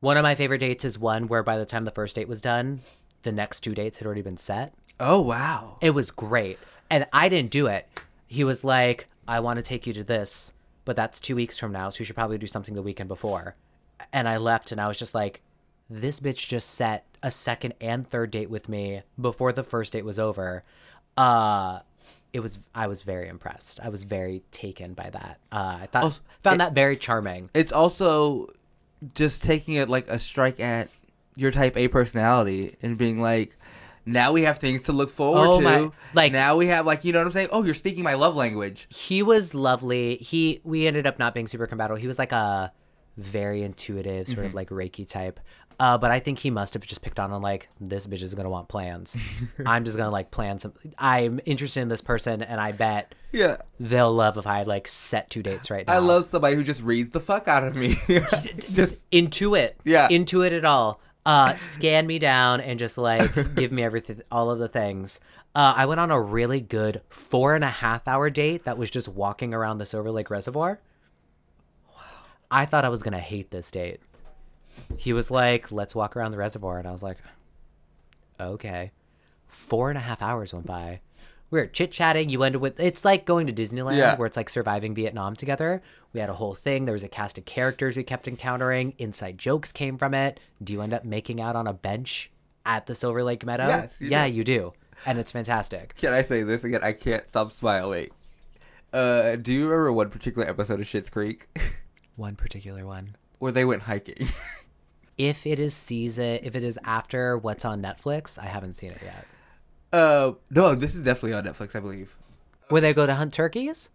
one of my favorite dates is one where by the time the first date was done, the next two dates had already been set. Oh wow. It was great. And I didn't do it. He was like, I want to take you to this, but that's two weeks from now, so you should probably do something the weekend before. And I left and I was just like, this bitch just set a second and third date with me before the first date was over. Uh it was I was very impressed. I was very taken by that. Uh I thought Also, found it- that very charming. It's also just taking it like a strike at your type A personality and being like, now we have things to look forward Oh to. my- like- now we have like you know what I'm saying. Oh, you're speaking my love language. he was lovely. He we ended up not being super compatible. He was like a very intuitive sort of like Reiki type. Uh, but I think he must have just picked on on like this bitch is gonna want plans. I'm just gonna like plan some. I'm interested in this person, and I bet Yeah. they'll love if I like set two dates right now. I love somebody who just reads the fuck out of me. just into it. Yeah. into it at all. Uh, scan me down and just like give me everything, all of the things. Uh, I went on a really good four and a half hour date that was just walking around the Silver Lake Reservoir. Wow. I thought I was gonna hate this date. He was like, "Let's walk around the reservoir," and I was like, "Okay." Four and a half hours went by. We were chit chatting. You ended with it's like going to Disneyland, Yeah. where it's like surviving Vietnam together. We had a whole thing. There was a cast of characters we kept encountering. Inside jokes came from it. Do you end up making out on a bench at the Silver Lake Meadow? Yes, you yeah, do. you do, and it's fantastic. Can I say this again? I can't stop smiling. Uh, do you remember one particular episode of Schitt's Creek One particular one. where they went hiking? If it is season, if it is after what's on Netflix, I haven't seen it yet. Uh, no, this is definitely on Netflix, I believe. Where they go to hunt turkeys?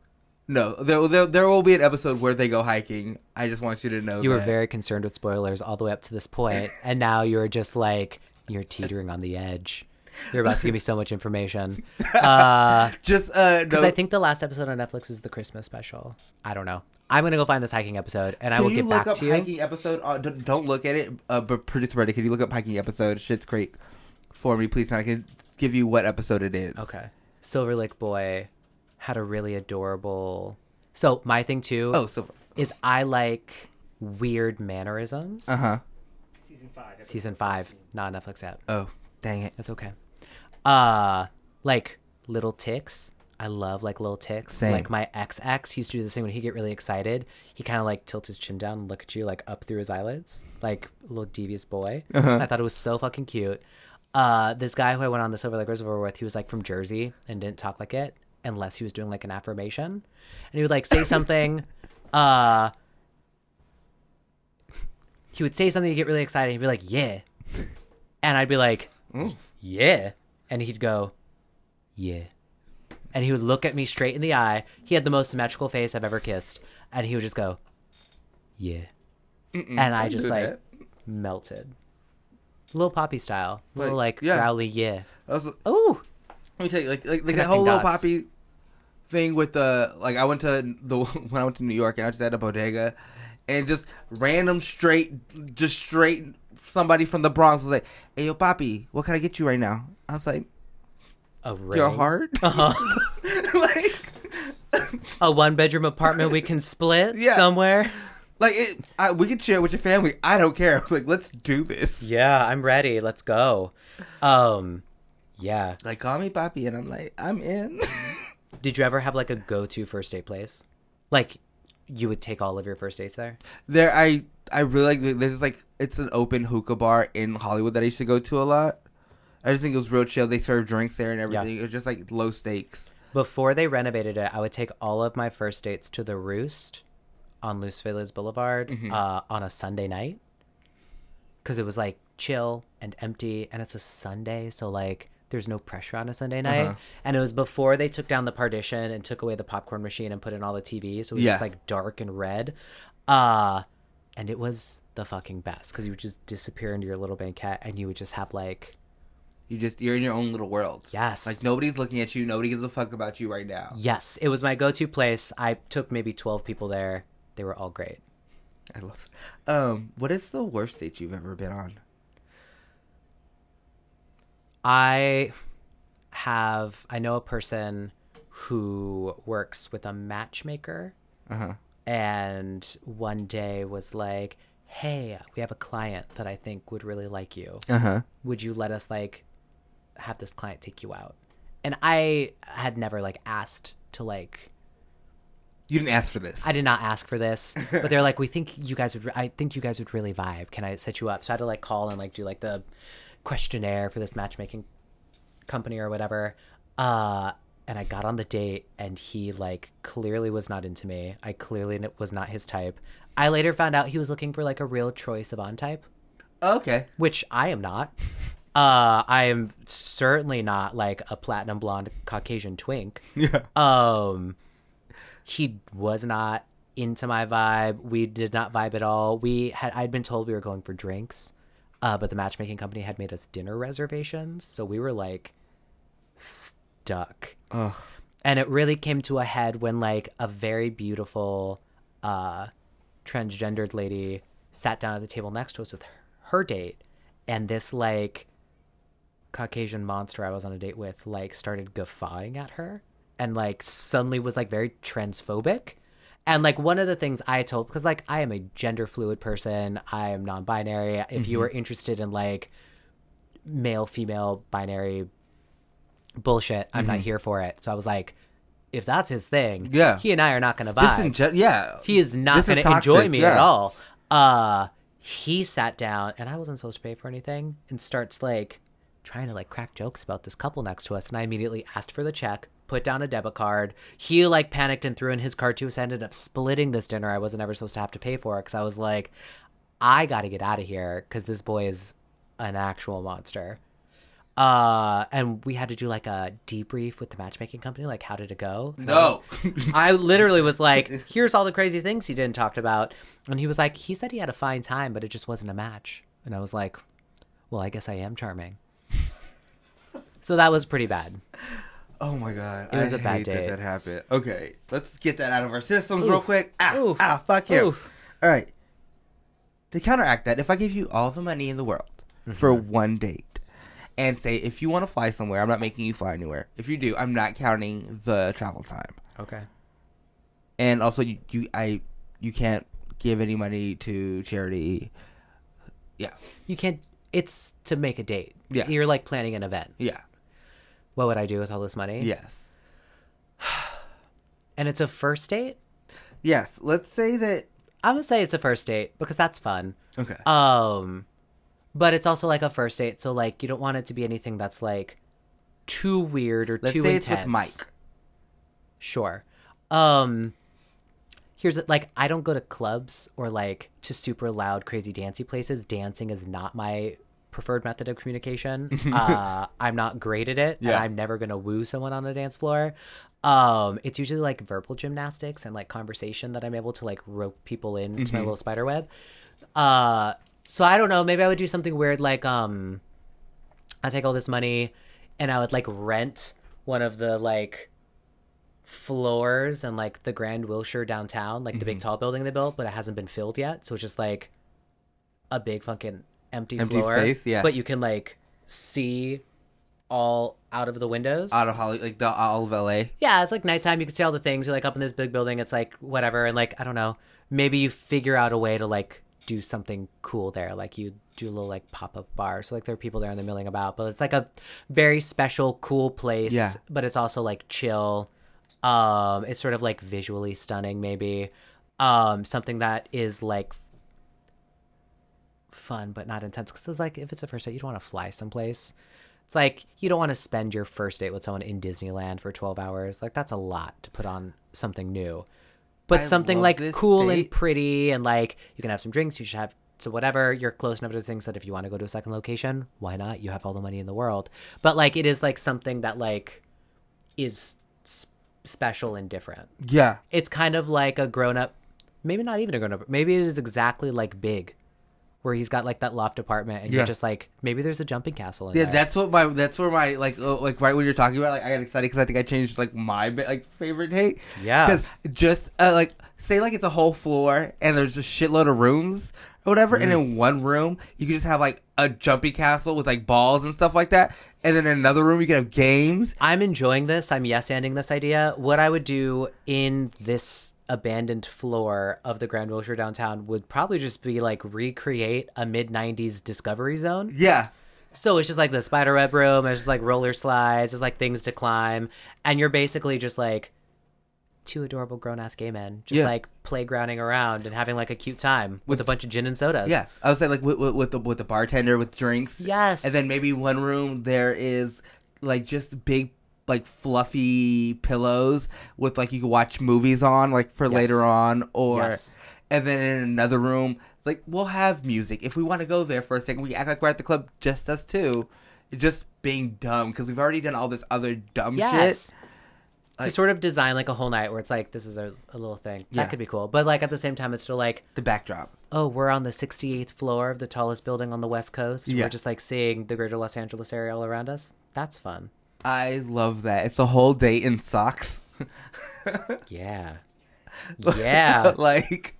No, there, there, there will be an episode where they go hiking. I just want you to know You were very concerned with spoilers all the way up to this point, and now you're just like you're teetering on the edge. You're about to give me so much information. Uh, just uh, because no. I think the last episode on Netflix is the Christmas special. I don't know. I'm gonna go find this hiking episode, and I will get back to you. hiking episode? Uh, don't, don't look at it. Uh, but producer Brenda, can you look up hiking episode Schitt's Creek for me, please? And I can give you what episode it is. Okay. Silver Lake Boy had a really adorable. So my thing too. Oh, Silver. is I like weird mannerisms. Uh huh. Season five. Season five, not Netflix yet. Oh, dang it. That's okay. Uh, like little ticks. I love like little ticks. Same. Like my ex ex used to do this thing when he get really excited. He kind of like tilt his chin down and look at you like up through his eyelids, like a little devious boy. Uh-huh. I thought it was so fucking cute. Uh, this guy who I went on the Silver Lake reservoir with, he was like from Jersey and didn't talk like it unless he was doing like an affirmation, and he would like say something. uh, he would say something to get really excited. He'd be like, "Yeah," and I'd be like, "Yeah," and he'd go, "Yeah," and he would look at me straight in the eye. He had the most symmetrical face I've ever kissed, and he would just go, "Yeah," and I just like that. melted, little Papi style, little Like, like yeah. growly, yeah. Ooh, let me tell you, like, like, like that whole little Papi thing with the like. I went to the when I went to New York and I just had a bodega, and just random straight, just straight somebody from the Bronx was like, "Hey, yo, Papi, what can I get you right now?" I was like, a ring? "Your heart." Uh-huh. like, a one bedroom apartment we can split Yeah. somewhere. Like it. I, we can share with your family. I don't care. Like, let's do this. Yeah, I'm ready. Let's go. Um, yeah. Like, call me Papi, and I'm like, I'm in. Did you ever have like a go-to first date place? Like, you would take all of your first dates there? there, I I really like. There's like it's an open hookah bar in Hollywood that I used to go to a lot. I just think it was real chill. They serve drinks there and everything. It was just like low stakes. Before they renovated it, I would take all of my first dates to the Roost on Los Feliz Boulevard Mm-hmm. uh, on a Sunday night because it was like chill and empty, and it's a Sunday, so like there's no pressure on a Sunday night. Uh-huh. And it was before they took down the partition and took away the popcorn machine and put in all the TVs, so it was Yeah. just like dark and red. Uh, and it was the fucking best because you would just disappear into your little banquette and you would just have like You just you're in your own little world. Yes. Like nobody's looking at you. Nobody gives a fuck about you right now. Yes, it was my go-to place. I took maybe 12 people there. They were all great. I love. It. Um, what is the worst date you've ever been on? I have I know a person who works with a matchmaker Uh huh. and one day was like, "Hey, we have a client that I think would really like you. Uh huh. Would you let us like have this client take you out?" And I had never like asked to like You didn't ask for this. I did not ask for this, but they're like, we think you guys would. I think you guys would really vibe. Can I set you up? So I had to like call and like do like the questionnaire for this matchmaking company or whatever. Uh, and I got on the date, and he like clearly was not into me. I clearly was not his type. I later found out he was looking for like a real Troye Sivan type, okay. which I am not. Uh, I am certainly not like a platinum blonde Caucasian twink Yeah. um he was not into my vibe. We did not vibe at all. We had i'd been told we were going for drinks uh but the matchmaking company had made us dinner reservations. So we were like stuck. Ugh. and it really came to a head when like a very beautiful uh transgendered lady sat down at the table next to us with her, her date. And this like caucasian monster i was on a date with like started guffawing at her and like suddenly was like very transphobic and like one of the things i told because like i am a gender fluid person i am non-binary if you are interested in like male female binary bullshit i'm not here for it so i was like if that's his thing Yeah. he and i are not gonna vibe in gen- yeah. he is not going to enjoy me yeah. at all. Uh, he sat down, and I wasn't supposed to pay for anything, and starts like trying to like crack jokes about this couple next to us. And I immediately asked for the check, put down a debit card. He like panicked and threw in his card too, so I ended up splitting this dinner I wasn't ever supposed to have to pay for because I was like, I got to get out of here because this boy is an actual monster. Uh, and we had to do like a debrief with the matchmaking company, like how did it go? And I was No. I literally was like, here's all the crazy things he didn't talk about. And he was like, he said he had a fine time, but it just wasn't a match. And I was like, well, I guess I am charming. so that was pretty bad. Oh my god. It was I a bad hate date. That that happened. Okay, let's get that out of our systems real quick. Ah, Oof. ah, fuck him. Oof. All right. To counteract that, if I give you all the money in the world for Mm-hmm. one date, and say if you want to fly somewhere, I'm not making you fly anywhere. If you do, I'm not counting the travel time, Okay. and also you, you I, you can't give any money to charity. Yeah. You can't. It's to make a date. Yeah. You're like planning an event. Yeah. What would I do with all this money? Yes. And it's a first date. Yes. Let's say that. I'm gonna say it's a first date because that's fun. Okay. Um, but it's also like a first date, so like you don't want it to be anything that's like too weird or Let's too say intense. it's with Mike. Sure. Um, here's the- like I don't go to clubs or like to super loud, crazy dancey places. Dancing is not my preferred method of communication. uh, I'm not great at it, and Yeah. I'm never gonna woo someone on the dance floor. Um, it's usually like verbal gymnastics and like conversation that I'm able to like rope people into Mm-hmm. my little spider web. Uh, so I don't know. Maybe I would do something weird like um, I take all this money and I would like rent one of the like floors and like the Grand Wilshire downtown, like the Mm-hmm. big tall building they built, but it hasn't been filled yet. So it's just like a big fucking empty, Empty floor. space, yeah. But you can like see all out of the windows. Out of Holly, like the all of LA. yeah, it's like nighttime. You can see all the things. You're like up in this big building. It's like whatever. And like, I don't know. Maybe you figure out a way to like do something cool there. Like you do a little like pop up bar. So like there are people there and they're milling about. But it's like a very special, cool place. Yeah. But it's also like chill. Um, it's sort of like visually stunning, maybe. Um, something that is like fun but not intense. Because it's like if it's a first date, you don't want to fly someplace. It's like you don't want to spend your first date with someone in Disneyland for 12 hours. Like that's a lot to put on something new. But I something like cool and pretty and like you can have some drinks, you should have so whatever, you're close enough to things that if you want to go to a second location, why not? You have all the money in the world. But like it is like something that like is s- special and different. Yeah. It's kind of like a grown up, maybe not even a grown up, maybe it is exactly like Big, where he's got like that loft apartment and Yeah. you're just like, maybe there's a jumping castle in there. Yeah, there. that's what my that's where my like uh, like right when you're talking about like I got excited because I think I changed like my like favorite date. Yeah. because just uh, like say like it's a whole floor and there's a shitload of rooms or whatever, and Mm. in one room you can just have like a jumpy castle with like balls and stuff like that, and then in another room you can have games. I'm enjoying this. I'm yes anding this idea. What I would do in this abandoned floor of the Grand Wilshire downtown would probably just be like recreate a mid 90s Discovery Zone. Yeah, So it's just like the spider web room, there's like roller slides, there's like things to climb, and you're basically just like two adorable grown ass gay men just Yeah. like playgrounding around and having like a cute time with, a bunch of gin and sodas. yeah. I would say like with, with, with the with the bartender with drinks. Yes. and then maybe one room there is like just big like fluffy pillows with like you can watch movies on like for later on or Yes. and then in another room like we'll have music if we want to go there for a second we act like we're at the club just us two just being dumb because we've already done all this other dumb Yes. shit to sort of design like a whole night where it's like this is a, a little thing. Yeah. that could be cool. But like at the same time it's still like the backdrop. Oh we're on the 68th floor of the tallest building on the west coast. Yeah. we're just like seeing the greater los angeles area all around us. That's fun. I love that. It's a whole day in socks. Yeah. Yeah. like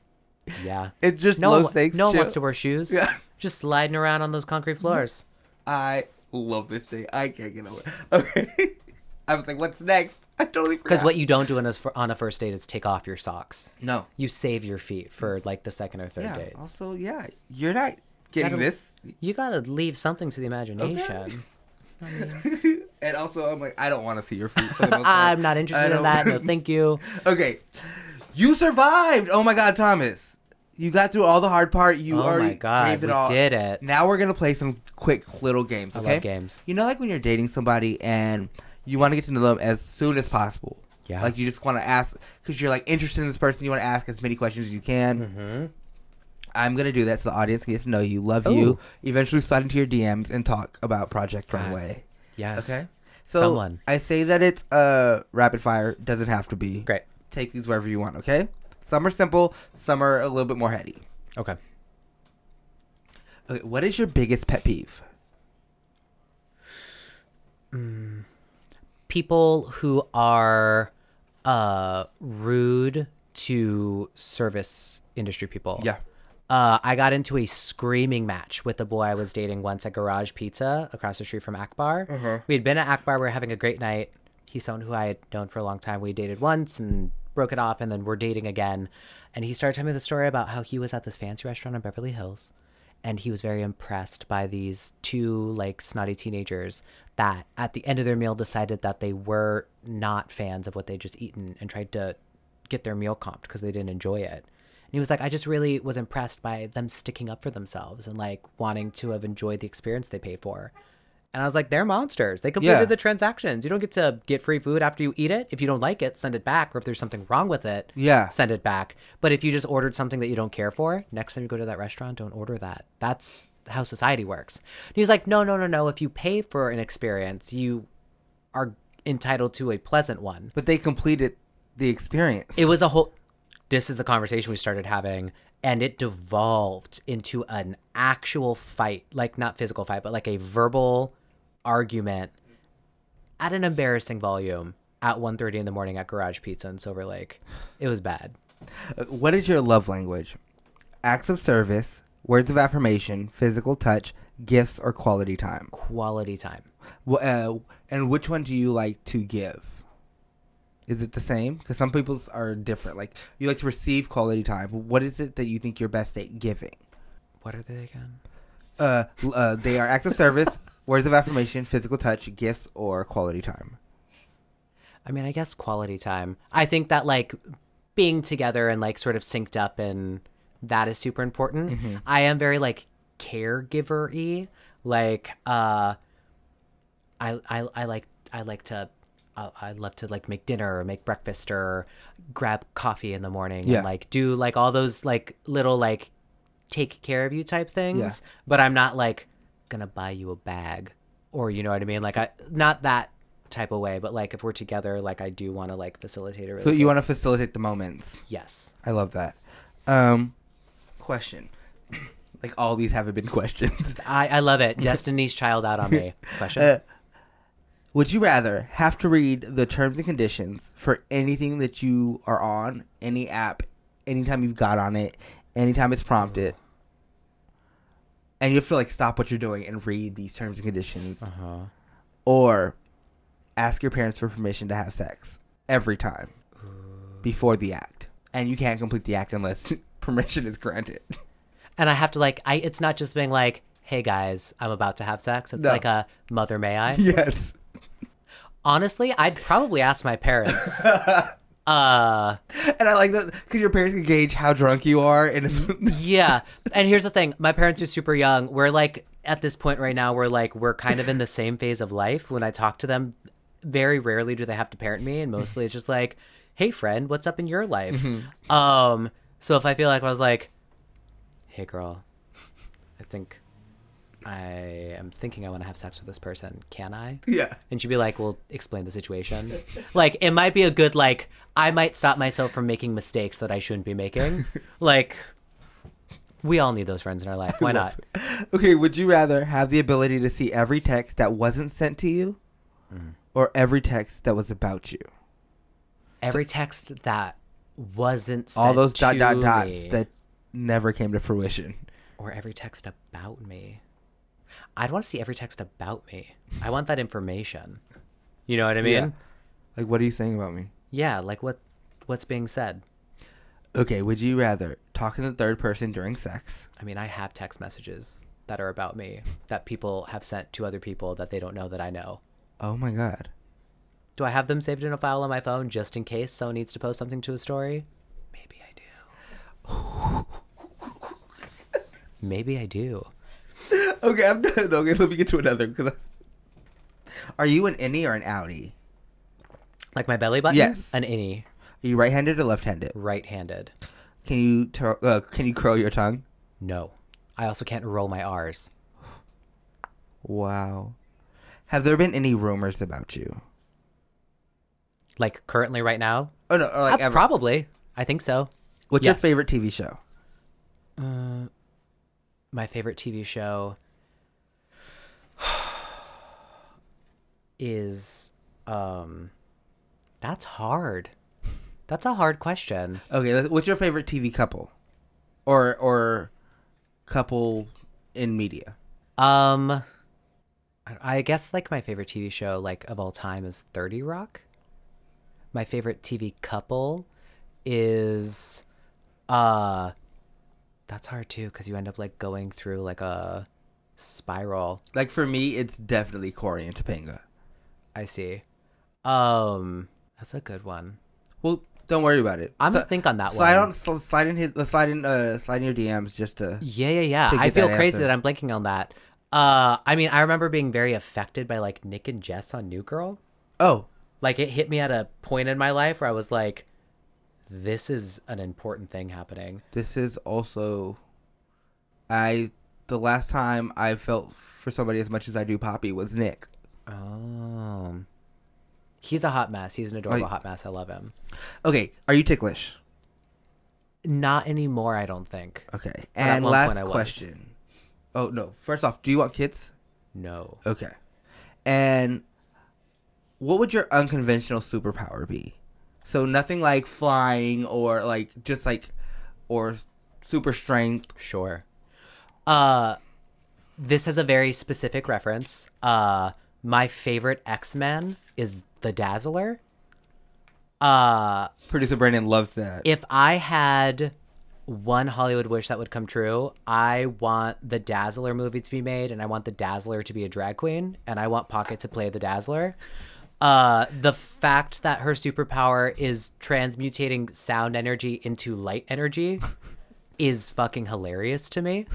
yeah. it's just no low one, stakes no one wants to wear shoes. Yeah. just sliding around on those concrete floors. I love this day i can't get over it okay i was like what's next? I totally forgot. because what you don't do on a, on a first date is take off your socks. No. You save your feet for like the second or third yeah date. also yeah you're not getting Gotta- this. You gotta leave something to the imagination. And also i'm like i don't want to see your feet for the most part. i'm not interested in that no thank you. Okay. You survived! Oh my god thomas. You got through all the hard part. You Oh my God, gave it we all. did it. now we're gonna play some quick little games I okay? love games. you know like when you're dating somebody and you want to get to know them as soon as possible Yeah. like you just want to ask because you're like interested in this person you want to ask as many questions as you can Mm-hmm. I'm gonna do that so the audience can get to know you, love you, eventually slide into your DMs and talk about Project God. Runway. yes Okay. So Someone. I say that it's uh rapid fire. Doesn't have to be. great Take these wherever you want. Okay. Some are simple. Some are a little bit more heady. okay Okay. What is your biggest pet peeve? People who are uh rude to service industry people. Yeah. Uh, I got into a screaming match with the boy I was dating once at Garage Pizza across the street from Akbar. Uh-huh. We had been at Akbar. We were having a great night. He's someone who I had known for a long time. We dated once, and broke it off and then we're dating again. And he started telling me the story about how he was at this fancy restaurant in Beverly Hills and he was very impressed by these two like snotty teenagers that at the end of their meal decided that they were not fans of what they just eaten and tried to get their meal comped because they didn't enjoy it. And he was like, I just really was impressed by them sticking up for themselves and like wanting to have enjoyed the experience they paid for. And I was like, they're monsters. They completed Yeah. the transactions. You don't get to get free food after you eat it. If you don't like it, send it back. Or if there's something wrong with it, Yeah. send it back. But if you just ordered something that you don't care for, next time you go to that restaurant, don't order that. That's how society works. And he's like, no, no, no, no. If you pay for an experience, you are entitled to a pleasant one. But they completed the experience. It was a whole. This is the conversation we started having, and it devolved into an actual fight, like not physical fight, but like a verbal argument at an embarrassing volume at 1.30 in the morning at Garage Pizza in Silver Lake. It was bad. Uh, What is your love language? Acts of service, words of affirmation, physical touch, gifts, or quality time? Quality time. Wh- Uh, and which one do you like to give? Is it the same? Because some people's are different. Like you like to receive quality time. What is it that you think you're best at giving? What are they again? Uh, uh, they are acts of service, words of affirmation, physical touch, gifts, or quality time. I mean, I guess quality time. I think that like being together and like sort of synced up and that is super important. I am very like caregiver y. Like uh I I I like I like to uh, I love to like make dinner or make breakfast or grab coffee in the morning Yeah. and like do like all those like little like take care of you type things. Yeah. But I'm not like gonna buy you a bag or you know what I mean? Like I not that type of way, but like if we're together, like I do want to like facilitate a So you want to facilitate the moments. yes. I love that. Um, question. like all these haven't been questions. I, I love it. Destiny's Child out on me. Question. Uh, would you rather have to read the terms and conditions for anything that you are on, any app, anytime you've got on it, anytime it's prompted, and you have to like stop what you're doing and read these terms and conditions, uh-huh. or ask your parents for permission to have sex every time before the act, and you can't complete the act unless permission is granted. And I have to like I it's not just being like, "Hey guys, I'm about to have sex." It's No. like a mother may I? yes. Honestly, I'd probably ask my parents. uh And I like that because your parents can gauge how drunk you are, and yeah. And here's the thing, my parents are super young. We're like at this point right now we're like we're kind of in the same phase of life. When I talk to them, very rarely do they have to parent me and mostly it's just like, "Hey friend, what's up in your life?" Um so if I feel like I was like, "Hey girl, I think I am thinking I want to have sex with this person. Can I?" yeah. And she'd be like, "Well, explain the situation." like, it might be a good like. I might stop myself from making mistakes that I shouldn't be making. like, we all need those friends in our life. Why not? Okay, would you rather have the ability to see every text that wasn't sent to you, Mm-hmm. or every text that was about you? Every text that wasn't sent All those dot dot dots me, that never came to fruition. or every text about me. I'd want to see every text about me. I want that information. You know what I mean? Yeah. Like, what are you saying about me? Yeah, like what what's being said. Okay, would you rather talk in the third person during sex? I mean, I have text messages that are about me that people have sent to other people that they don't know that I know. Oh my god. Do I have them saved in a file on my phone just in case someone needs to post something to a story? Maybe I do. Maybe I do. Okay, I'm done. Okay, let me get to another. 'cause I- Are you an innie or an outie? Like my belly button? Yes. An innie, Are you right-handed or left-handed? right-handed. Can you tur- uh, can you curl your tongue? No. I also can't roll my R's. Wow. Have there been any rumors about you? Like currently right now? Oh no, or like Uh, ever. probably. I think so. What's your favorite TV show? Uh, My favorite TV show is um that's hard. That's a hard question. Okay, what's your favorite TV couple, or or couple in media? Um, I- guess like my favorite TV show like of all time is Thirty Rock. My favorite TV couple is uh that's hard too because you end up like going through like a spiral. Like for me, it's definitely Cory and Topanga. I see. Um that's a good one. Well, don't worry about it. I'm So- gonna think on that slide one. on, slide in his, uh, slide in, uh, slide in your DMs just to. Yeah, yeah, yeah. I feel that crazy answer. that I'm blanking on that. Uh I mean I remember being very affected by like Nick and Jess on New Girl. Oh, Like it hit me at a point in my life where I was like, this is an important thing happening. this is also. I the last time I felt for somebody as much as I do Papi was Nick. Oh. He's a hot mess. He's an adorable hot mess. I love him. Okay, are you ticklish? Not anymore, I don't think. Okay, and last point I was. question. Oh no! First off, do you want kids? No. Okay, and what would your unconventional superpower be? So nothing like flying or like just like or super strength. Sure. Uh this has a very specific reference. Uh my favorite X-Men is the Dazzler. Uh Producer Brandon loves that. if I had one Hollywood wish that would come true, I want the Dazzler movie to be made, and I want the Dazzler to be a drag queen, and I want Pocket to play the Dazzler. Uh, the fact that her superpower is transmutating sound energy into light energy is fucking hilarious to me.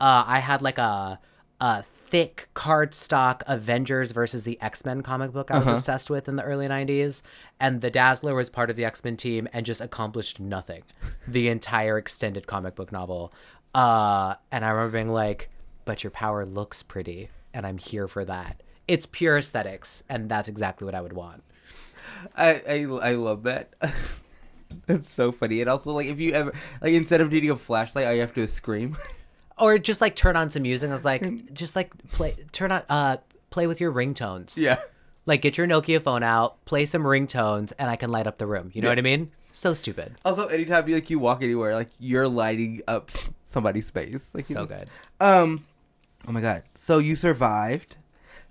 Uh, I had like a a thick cardstock Avengers versus the X Men comic book I was obsessed with in the early '90s, and the Dazzler was part of the X Men team and just accomplished nothing the entire extended comic book novel. Uh, and I remember being like, "But your power looks pretty, and I'm here for that." It's pure aesthetics, and that's exactly what I would want. I, I I love that. That's so funny. And also, like, if you ever like instead of needing a flashlight, you have to scream. Or just like turn on some music. I was like, just like play, turn on, uh, play with your ringtones. yeah. Like get your Nokia phone out, play some ringtones, and I can light up the room. You know Yeah. what I mean? So stupid. Also, anytime you like you walk anywhere, like you're lighting up somebody's space. Like you So know. good. Um. Oh my god. So you survived.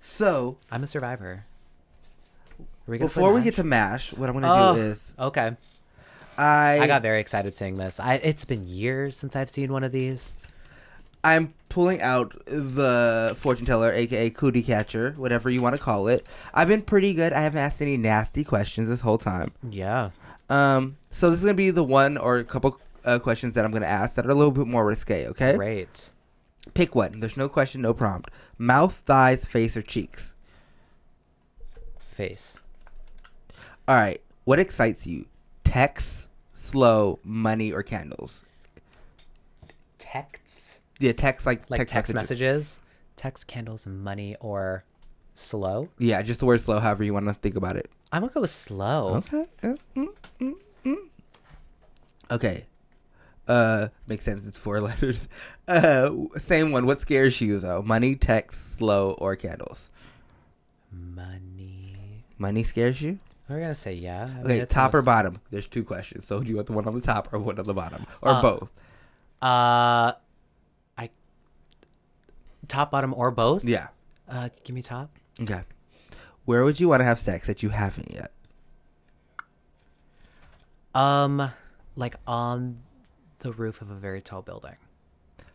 So I'm a survivor. We before we get to Mash, what I'm gonna Oh, do is okay. I I got very excited seeing this. I it's been years since I've seen one of these. I'm pulling out the fortune teller, aka cootie catcher, whatever you want to call it. I've been pretty good. I haven't asked any nasty questions this whole time. Yeah. Um, so this is gonna be the one or a couple uh, questions that I'm gonna ask that are a little bit more risque. Okay, Great. pick one. There's no question, no prompt. Mouth, thighs, face, or cheeks. Face. All right. What excites you? Text, slow, money, or candles? Texts. Yeah, text like, Like text, messages. messages. Text candles, money, or slow. Yeah, just the word slow. However you want to think about it. I'm gonna go with slow. Okay. Uh, mm, mm, mm. Okay. Uh, makes sense. It's four letters. Uh, same one. What scares you though? Money, text, slow, or candles? Money. Money scares you. We're gonna say yeah. I Okay, top or bottom? There's two questions. So do you want the one on the top or one on the bottom, or Uh, both? Uh. Top, bottom, or both? Yeah. Uh, give me top. Okay. Where would you want to have sex that you haven't yet? Um, like on the roof of a very tall building.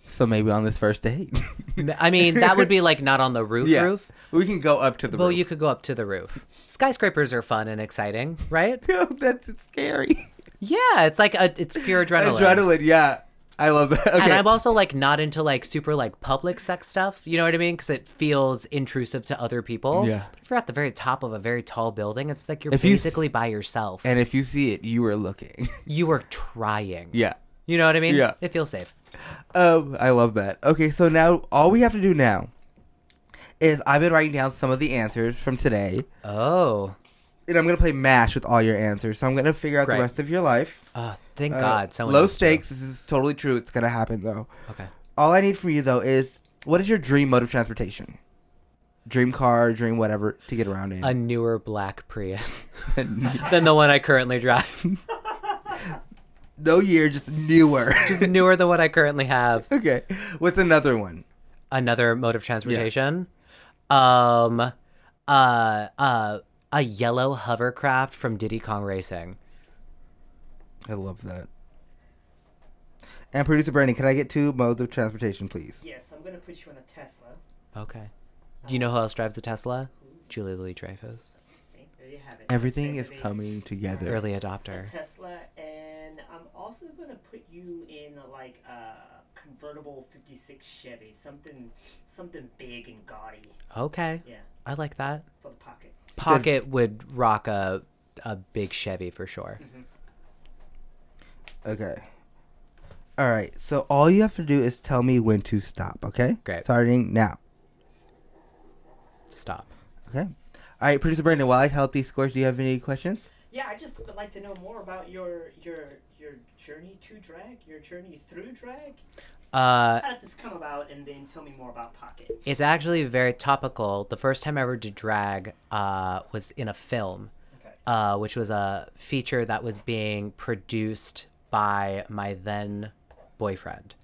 So maybe on this first date. I mean, that would be like not on the roof yeah. roof. We can go up to the roof. Well, roof. you could go up to the roof. Skyscrapers are fun and exciting, right? No, that's scary. yeah, it's like a, it's pure adrenaline. Adrenaline, yeah. I love that. Okay. And I'm also like not into like super like public sex stuff. You know what I mean? Because it feels intrusive to other people. Yeah. But if you're at the very top of a very tall building, it's like you're If you s- basically by yourself. and if you see it, you are looking. you are trying. yeah. You know what I mean? Yeah. It feels safe. Um, I love that. Okay, so now all we have to do now is I've been writing down some of the answers from today, Oh. and I'm gonna play Mash with all your answers. So I'm gonna figure out Great. the rest of your life. Uh, thank Uh, God. Someone low stakes. This is totally true. It's gonna happen though. Okay. All I need from you though is what is your dream mode of transportation? Dream car, dream whatever to get around in. A newer black Prius than the one I currently drive. no year, just newer. Just newer than what I currently have. okay. What's another one? Another mode of transportation. Um, uh, uh, a yellow hovercraft from Diddy Kong Racing. I love that. And producer Brandon, can I get two modes of transportation, please? Yes, I'm gonna put you in a Tesla. Okay. Do you um, know who else drives a Tesla? Julia Louis-Dreyfus, See, there you have it. Everything is coming together. early A adopter. Tesla, and I'm also gonna put you in a, like a convertible '56 Chevy, something, something big and gaudy. Okay, Yeah, I like that. for the pocket. Pocket would rock a a big Chevy for sure. Mm-hmm. Okay. All right. So all you have to do is tell me when to stop. Okay. Great. Starting now. Stop. Okay. All right, producer Brandon. While I help these scores, do you have any questions? Yeah, I just would like to know more about your your your journey to drag, your journey through drag. Uh, How did this come about? And then tell me more about Pocket. it's actually very topical. The first time I ever did drag uh, was in a film, Okay. uh, which was a feature that was being produced by my then boyfriend.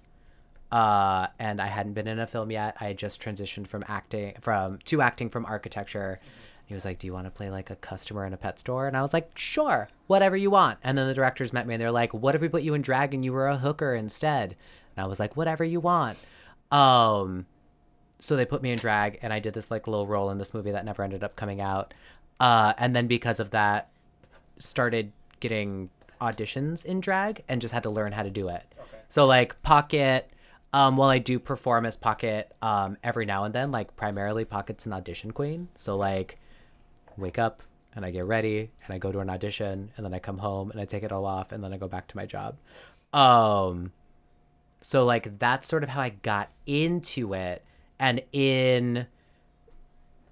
Uh, and I hadn't been in a film yet. I had just transitioned from acting from to acting from architecture. He was like, "Do you want to play like a customer in a pet store?" And I was like, "Sure, whatever you want." And then the directors met me and they're like, "What if we put you in drag and you were a hooker instead?" And I was like, "Whatever you want." Um, so they put me in drag and I did this like little role in this movie that never ended up coming out. Uh, and then because of that, started getting auditions in drag and just had to learn how to do it. So like Pocket, um, while I do perform as Pocket um, every now and then, like primarily Pocket's an audition queen. So like, wake up and I get ready and I go to an audition and then I come home and I take it all off and then I go back to my job. Um, so like that's sort of how I got into it, and in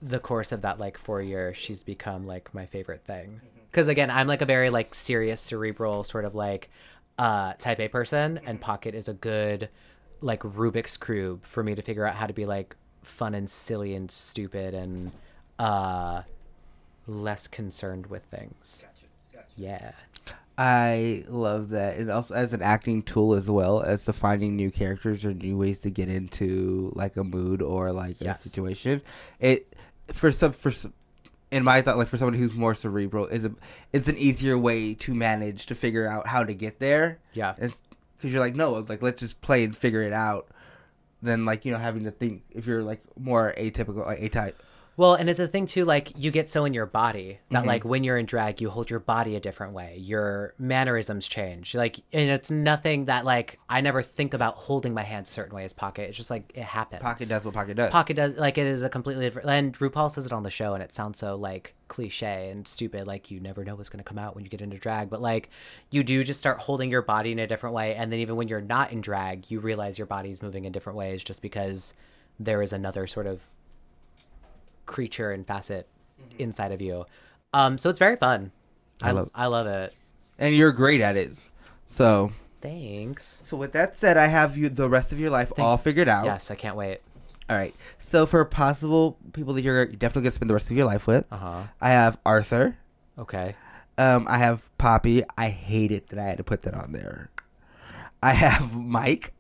the course of that like four years, she's become like my favorite thing. Because again, I'm like a very like serious, cerebral sort of like uh type A person, and Pocket is a good like Rubik's cube for me to figure out how to be like fun and silly and stupid and uh less concerned with things. Yeah. I love that, and also as an acting tool as well as to finding new characters or new ways to get into like a mood or like Yes. a situation. It for some for some, in my thought, like for somebody who's more cerebral, is a it's an easier way to manage to figure out how to get there. Yeah. because you're like no, like let's just play and figure it out. Than like you know having to think if you're like more atypical like A type. Well, and it's a thing too, like you get so in your body that Mhm. like when you're in drag, you hold your body a different way. Your mannerisms change. Like, and it's nothing that like I never think about holding my hands a certain way as pocket. It's just like it happens. Pocket does what pocket does. Pocket does like it is a completely different. And RuPaul says it on the show, and it sounds so like cliche and stupid. Like you never know what's gonna come out when you get into drag, but like you do just start holding your body in a different way, and then even when you're not in drag, you realize your body's moving in different ways just because there is another sort of creature and facet inside of you. Um, so it's very fun. I I love- I love it. and you're great at it. So Thanks. So with that said, I have you the rest of your life all figured out. Yes, I can't wait. All right. So for possible people that you're definitely gonna spend the rest of your life with, Uh-huh. I have Arthur. Okay. Um, I have Papi. I hate it that I had to put that on there. I have Mike.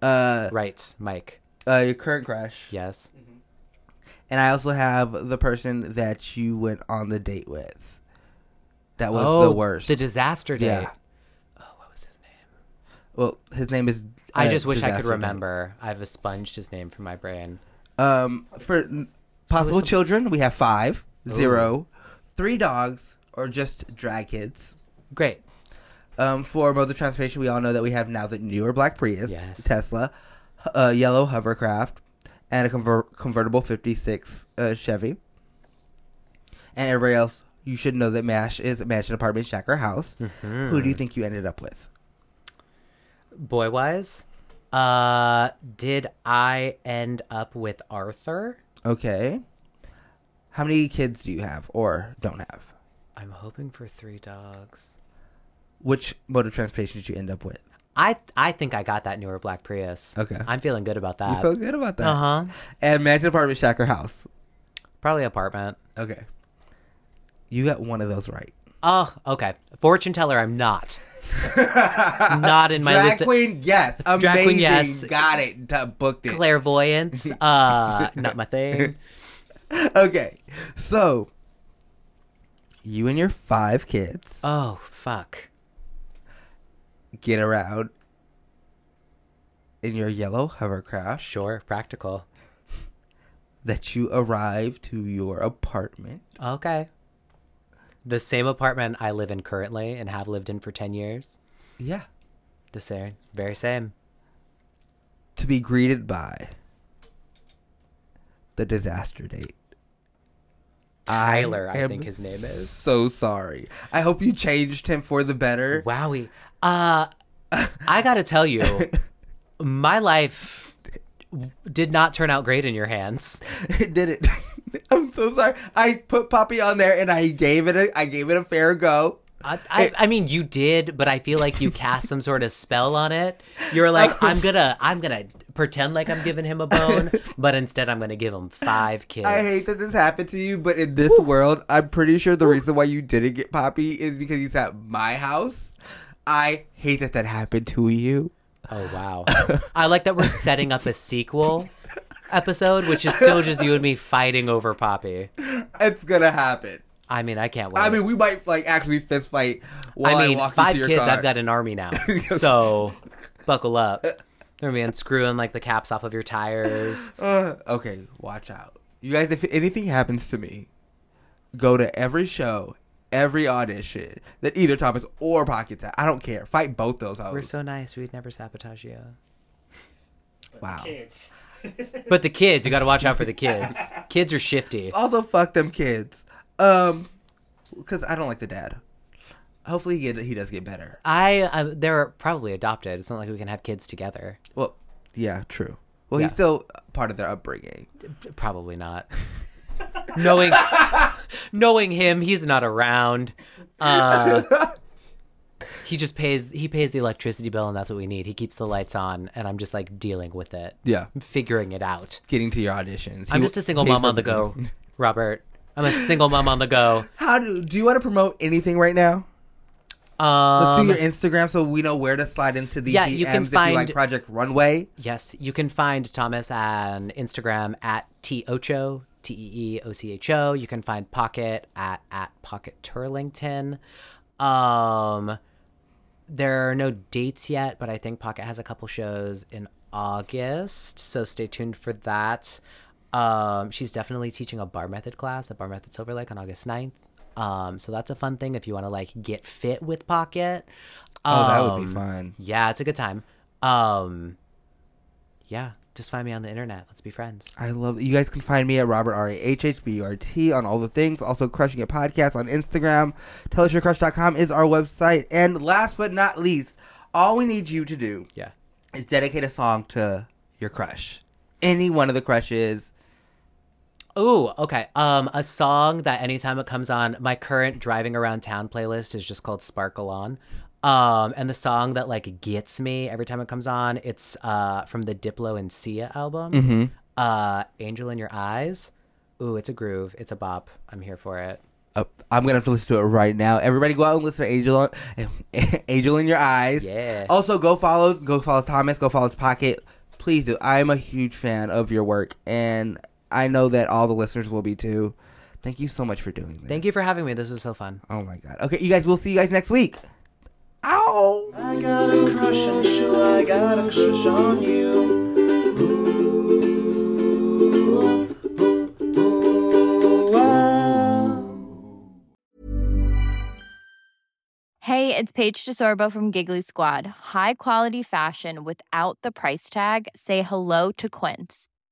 Uh, right, Mike. Uh, your current crush. Yes. And I also have the person that you went on the date with. That was Oh, the worst. the disaster date. Yeah. Oh, what was his name? Well, his name is. I uh, just wish I could Disaster Date. remember. I've expunged his name from my brain. Um, for possible the- children, we have five, Ooh. zero, three dogs, or just drag kids. Great. Um, for mode of transportation, we all know that we have now the newer black Prius, Yes. Tesla, a yellow hovercraft, and a conver- convertible '56 uh, Chevy. And everybody else, you should know that Mash is a mansion, apartment, shack, or house. Mm-hmm. Who do you think you ended up with? Boy wise, uh, did I end up with Arthur? Okay. How many kids do you have, or don't have? I'm hoping for three dogs. Which mode of transportation did you end up with? I I think I got that newer black Prius. Okay. I'm feeling good about that. You feel good about that? Uh huh. And mansion, apartment, shack, or house? Probably apartment. Okay. You got one of those right. Oh, okay. Fortune teller, I'm not. not in my Drag list. queen, yes. Amazing. Drag queen, yes. Got it. T- booked it. Clairvoyance, uh, not my thing. okay. So, you and your five kids Oh fuck. Get around in your yellow hovercraft Sure, practical. that you arrive to your apartment. Okay. The same apartment I live in currently and have lived in for 10 years. Yeah. The same, very same. To be greeted by the disaster date. Tyler, I, am think his name is. So sorry. I hope you changed him for the better. Wowie. Uh, I gotta tell you, my life did not turn out great in your hands. It did it. I'm so sorry. I put Papi on there and I gave it a I gave it a fair go. I, I, I mean, you did, but I feel like you cast some sort of spell on it. You're like, I'm gonna, I'm gonna pretend like I'm giving him a bone, but instead I'm gonna give him five kids. I hate that this happened to you, but in this world, I'm pretty sure the reason why you didn't get Papi is because he's at my house. I hate that that happened to you. Oh wow! I like that we're setting up a sequel episode, which is still just you and me fighting over Papi. It's gonna happen. I mean, I can't wait. I mean, we might like actually fist fight while I, I mean, walk five kids. car. I've got an army now, so buckle up. They're gonna be unscrewing like the caps off of your tires. Uh, okay, watch out, you guys. If anything happens to me, go to every show, every audition that either Thomas or Pockets at. I don't care. Fight both those hoes. We're so nice. We'd never sabotage you. wow. Kids. But the kids, you got to watch out for the kids. Kids are shifty. Also, fuck them kids. Um, because I don't like the dad. Hopefully, he get he does get better. I, I, they're probably adopted. It's not like we can have kids together. Well, yeah, true. Well, Yeah. he's still part of their upbringing. Probably not. knowing, knowing him, he's not around. Uh, he just pays. He pays the electricity bill, and that's what we need. He keeps the lights on, and I'm just like dealing with it. Yeah, figuring it out. getting to your auditions. I'm He just a single mom for on the go, everything. Robert. I'm a single mom on the go. How do do you want to promote anything right now? Let's Um, do your Instagram so we know where to slide into these yeah, DMs you can if you like find- Project Runway. Yes, you can find Thomas on Instagram at T Ocho, T E E O C H O. You can find Pocket at at Pocket Turlington. Um, there are no dates yet, but I think Pocket has a couple shows in August, so stay tuned for that. Um, she's definitely teaching a bar method class at Bar Method Silver Lake on August 9th. Um, so that's a fun thing if you want to like get fit with Pocket. Oh, that would be Um, fun. Yeah, it's a good time. Um, yeah, just find me on the internet. Let's be friends. I love you guys can find me at Robert R A H H B U R T on all the things. Also crushing it podcast on Instagram. TellUsYourCrush.com is our website. And last but not least, all we need you to do Yeah. is dedicate a song to your crush. Any one of the crushes. Ooh, okay. Um, a song that anytime it comes on, my current driving around town playlist is just called Sparkle On. Um, and the song that like gets me every time it comes on, it's uh from the Diplo and Sia album. Mhm. Uh, Angel in Your Eyes. Ooh, it's a groove. It's a bop. I'm here for it. Uh, I'm gonna have to listen to it right now. Everybody, go out and listen to Angel, Angel in Your Eyes. Yeah. Also, go follow, go follow Thomas, go follow his pocket. Please do. I'm a huge fan of your work, and I know that all the listeners will be too. Thank you so much for doing this. Thank you for having me. This was so fun. Oh my god. Okay, you guys. We'll see you guys next week. Ow. I got a crush on you, I got a crush on you. Ooh, ooh, ooh, ah. Hey, it's Paige DeSorbo from Giggly Squad. High quality fashion without the price tag. Say hello to Quince.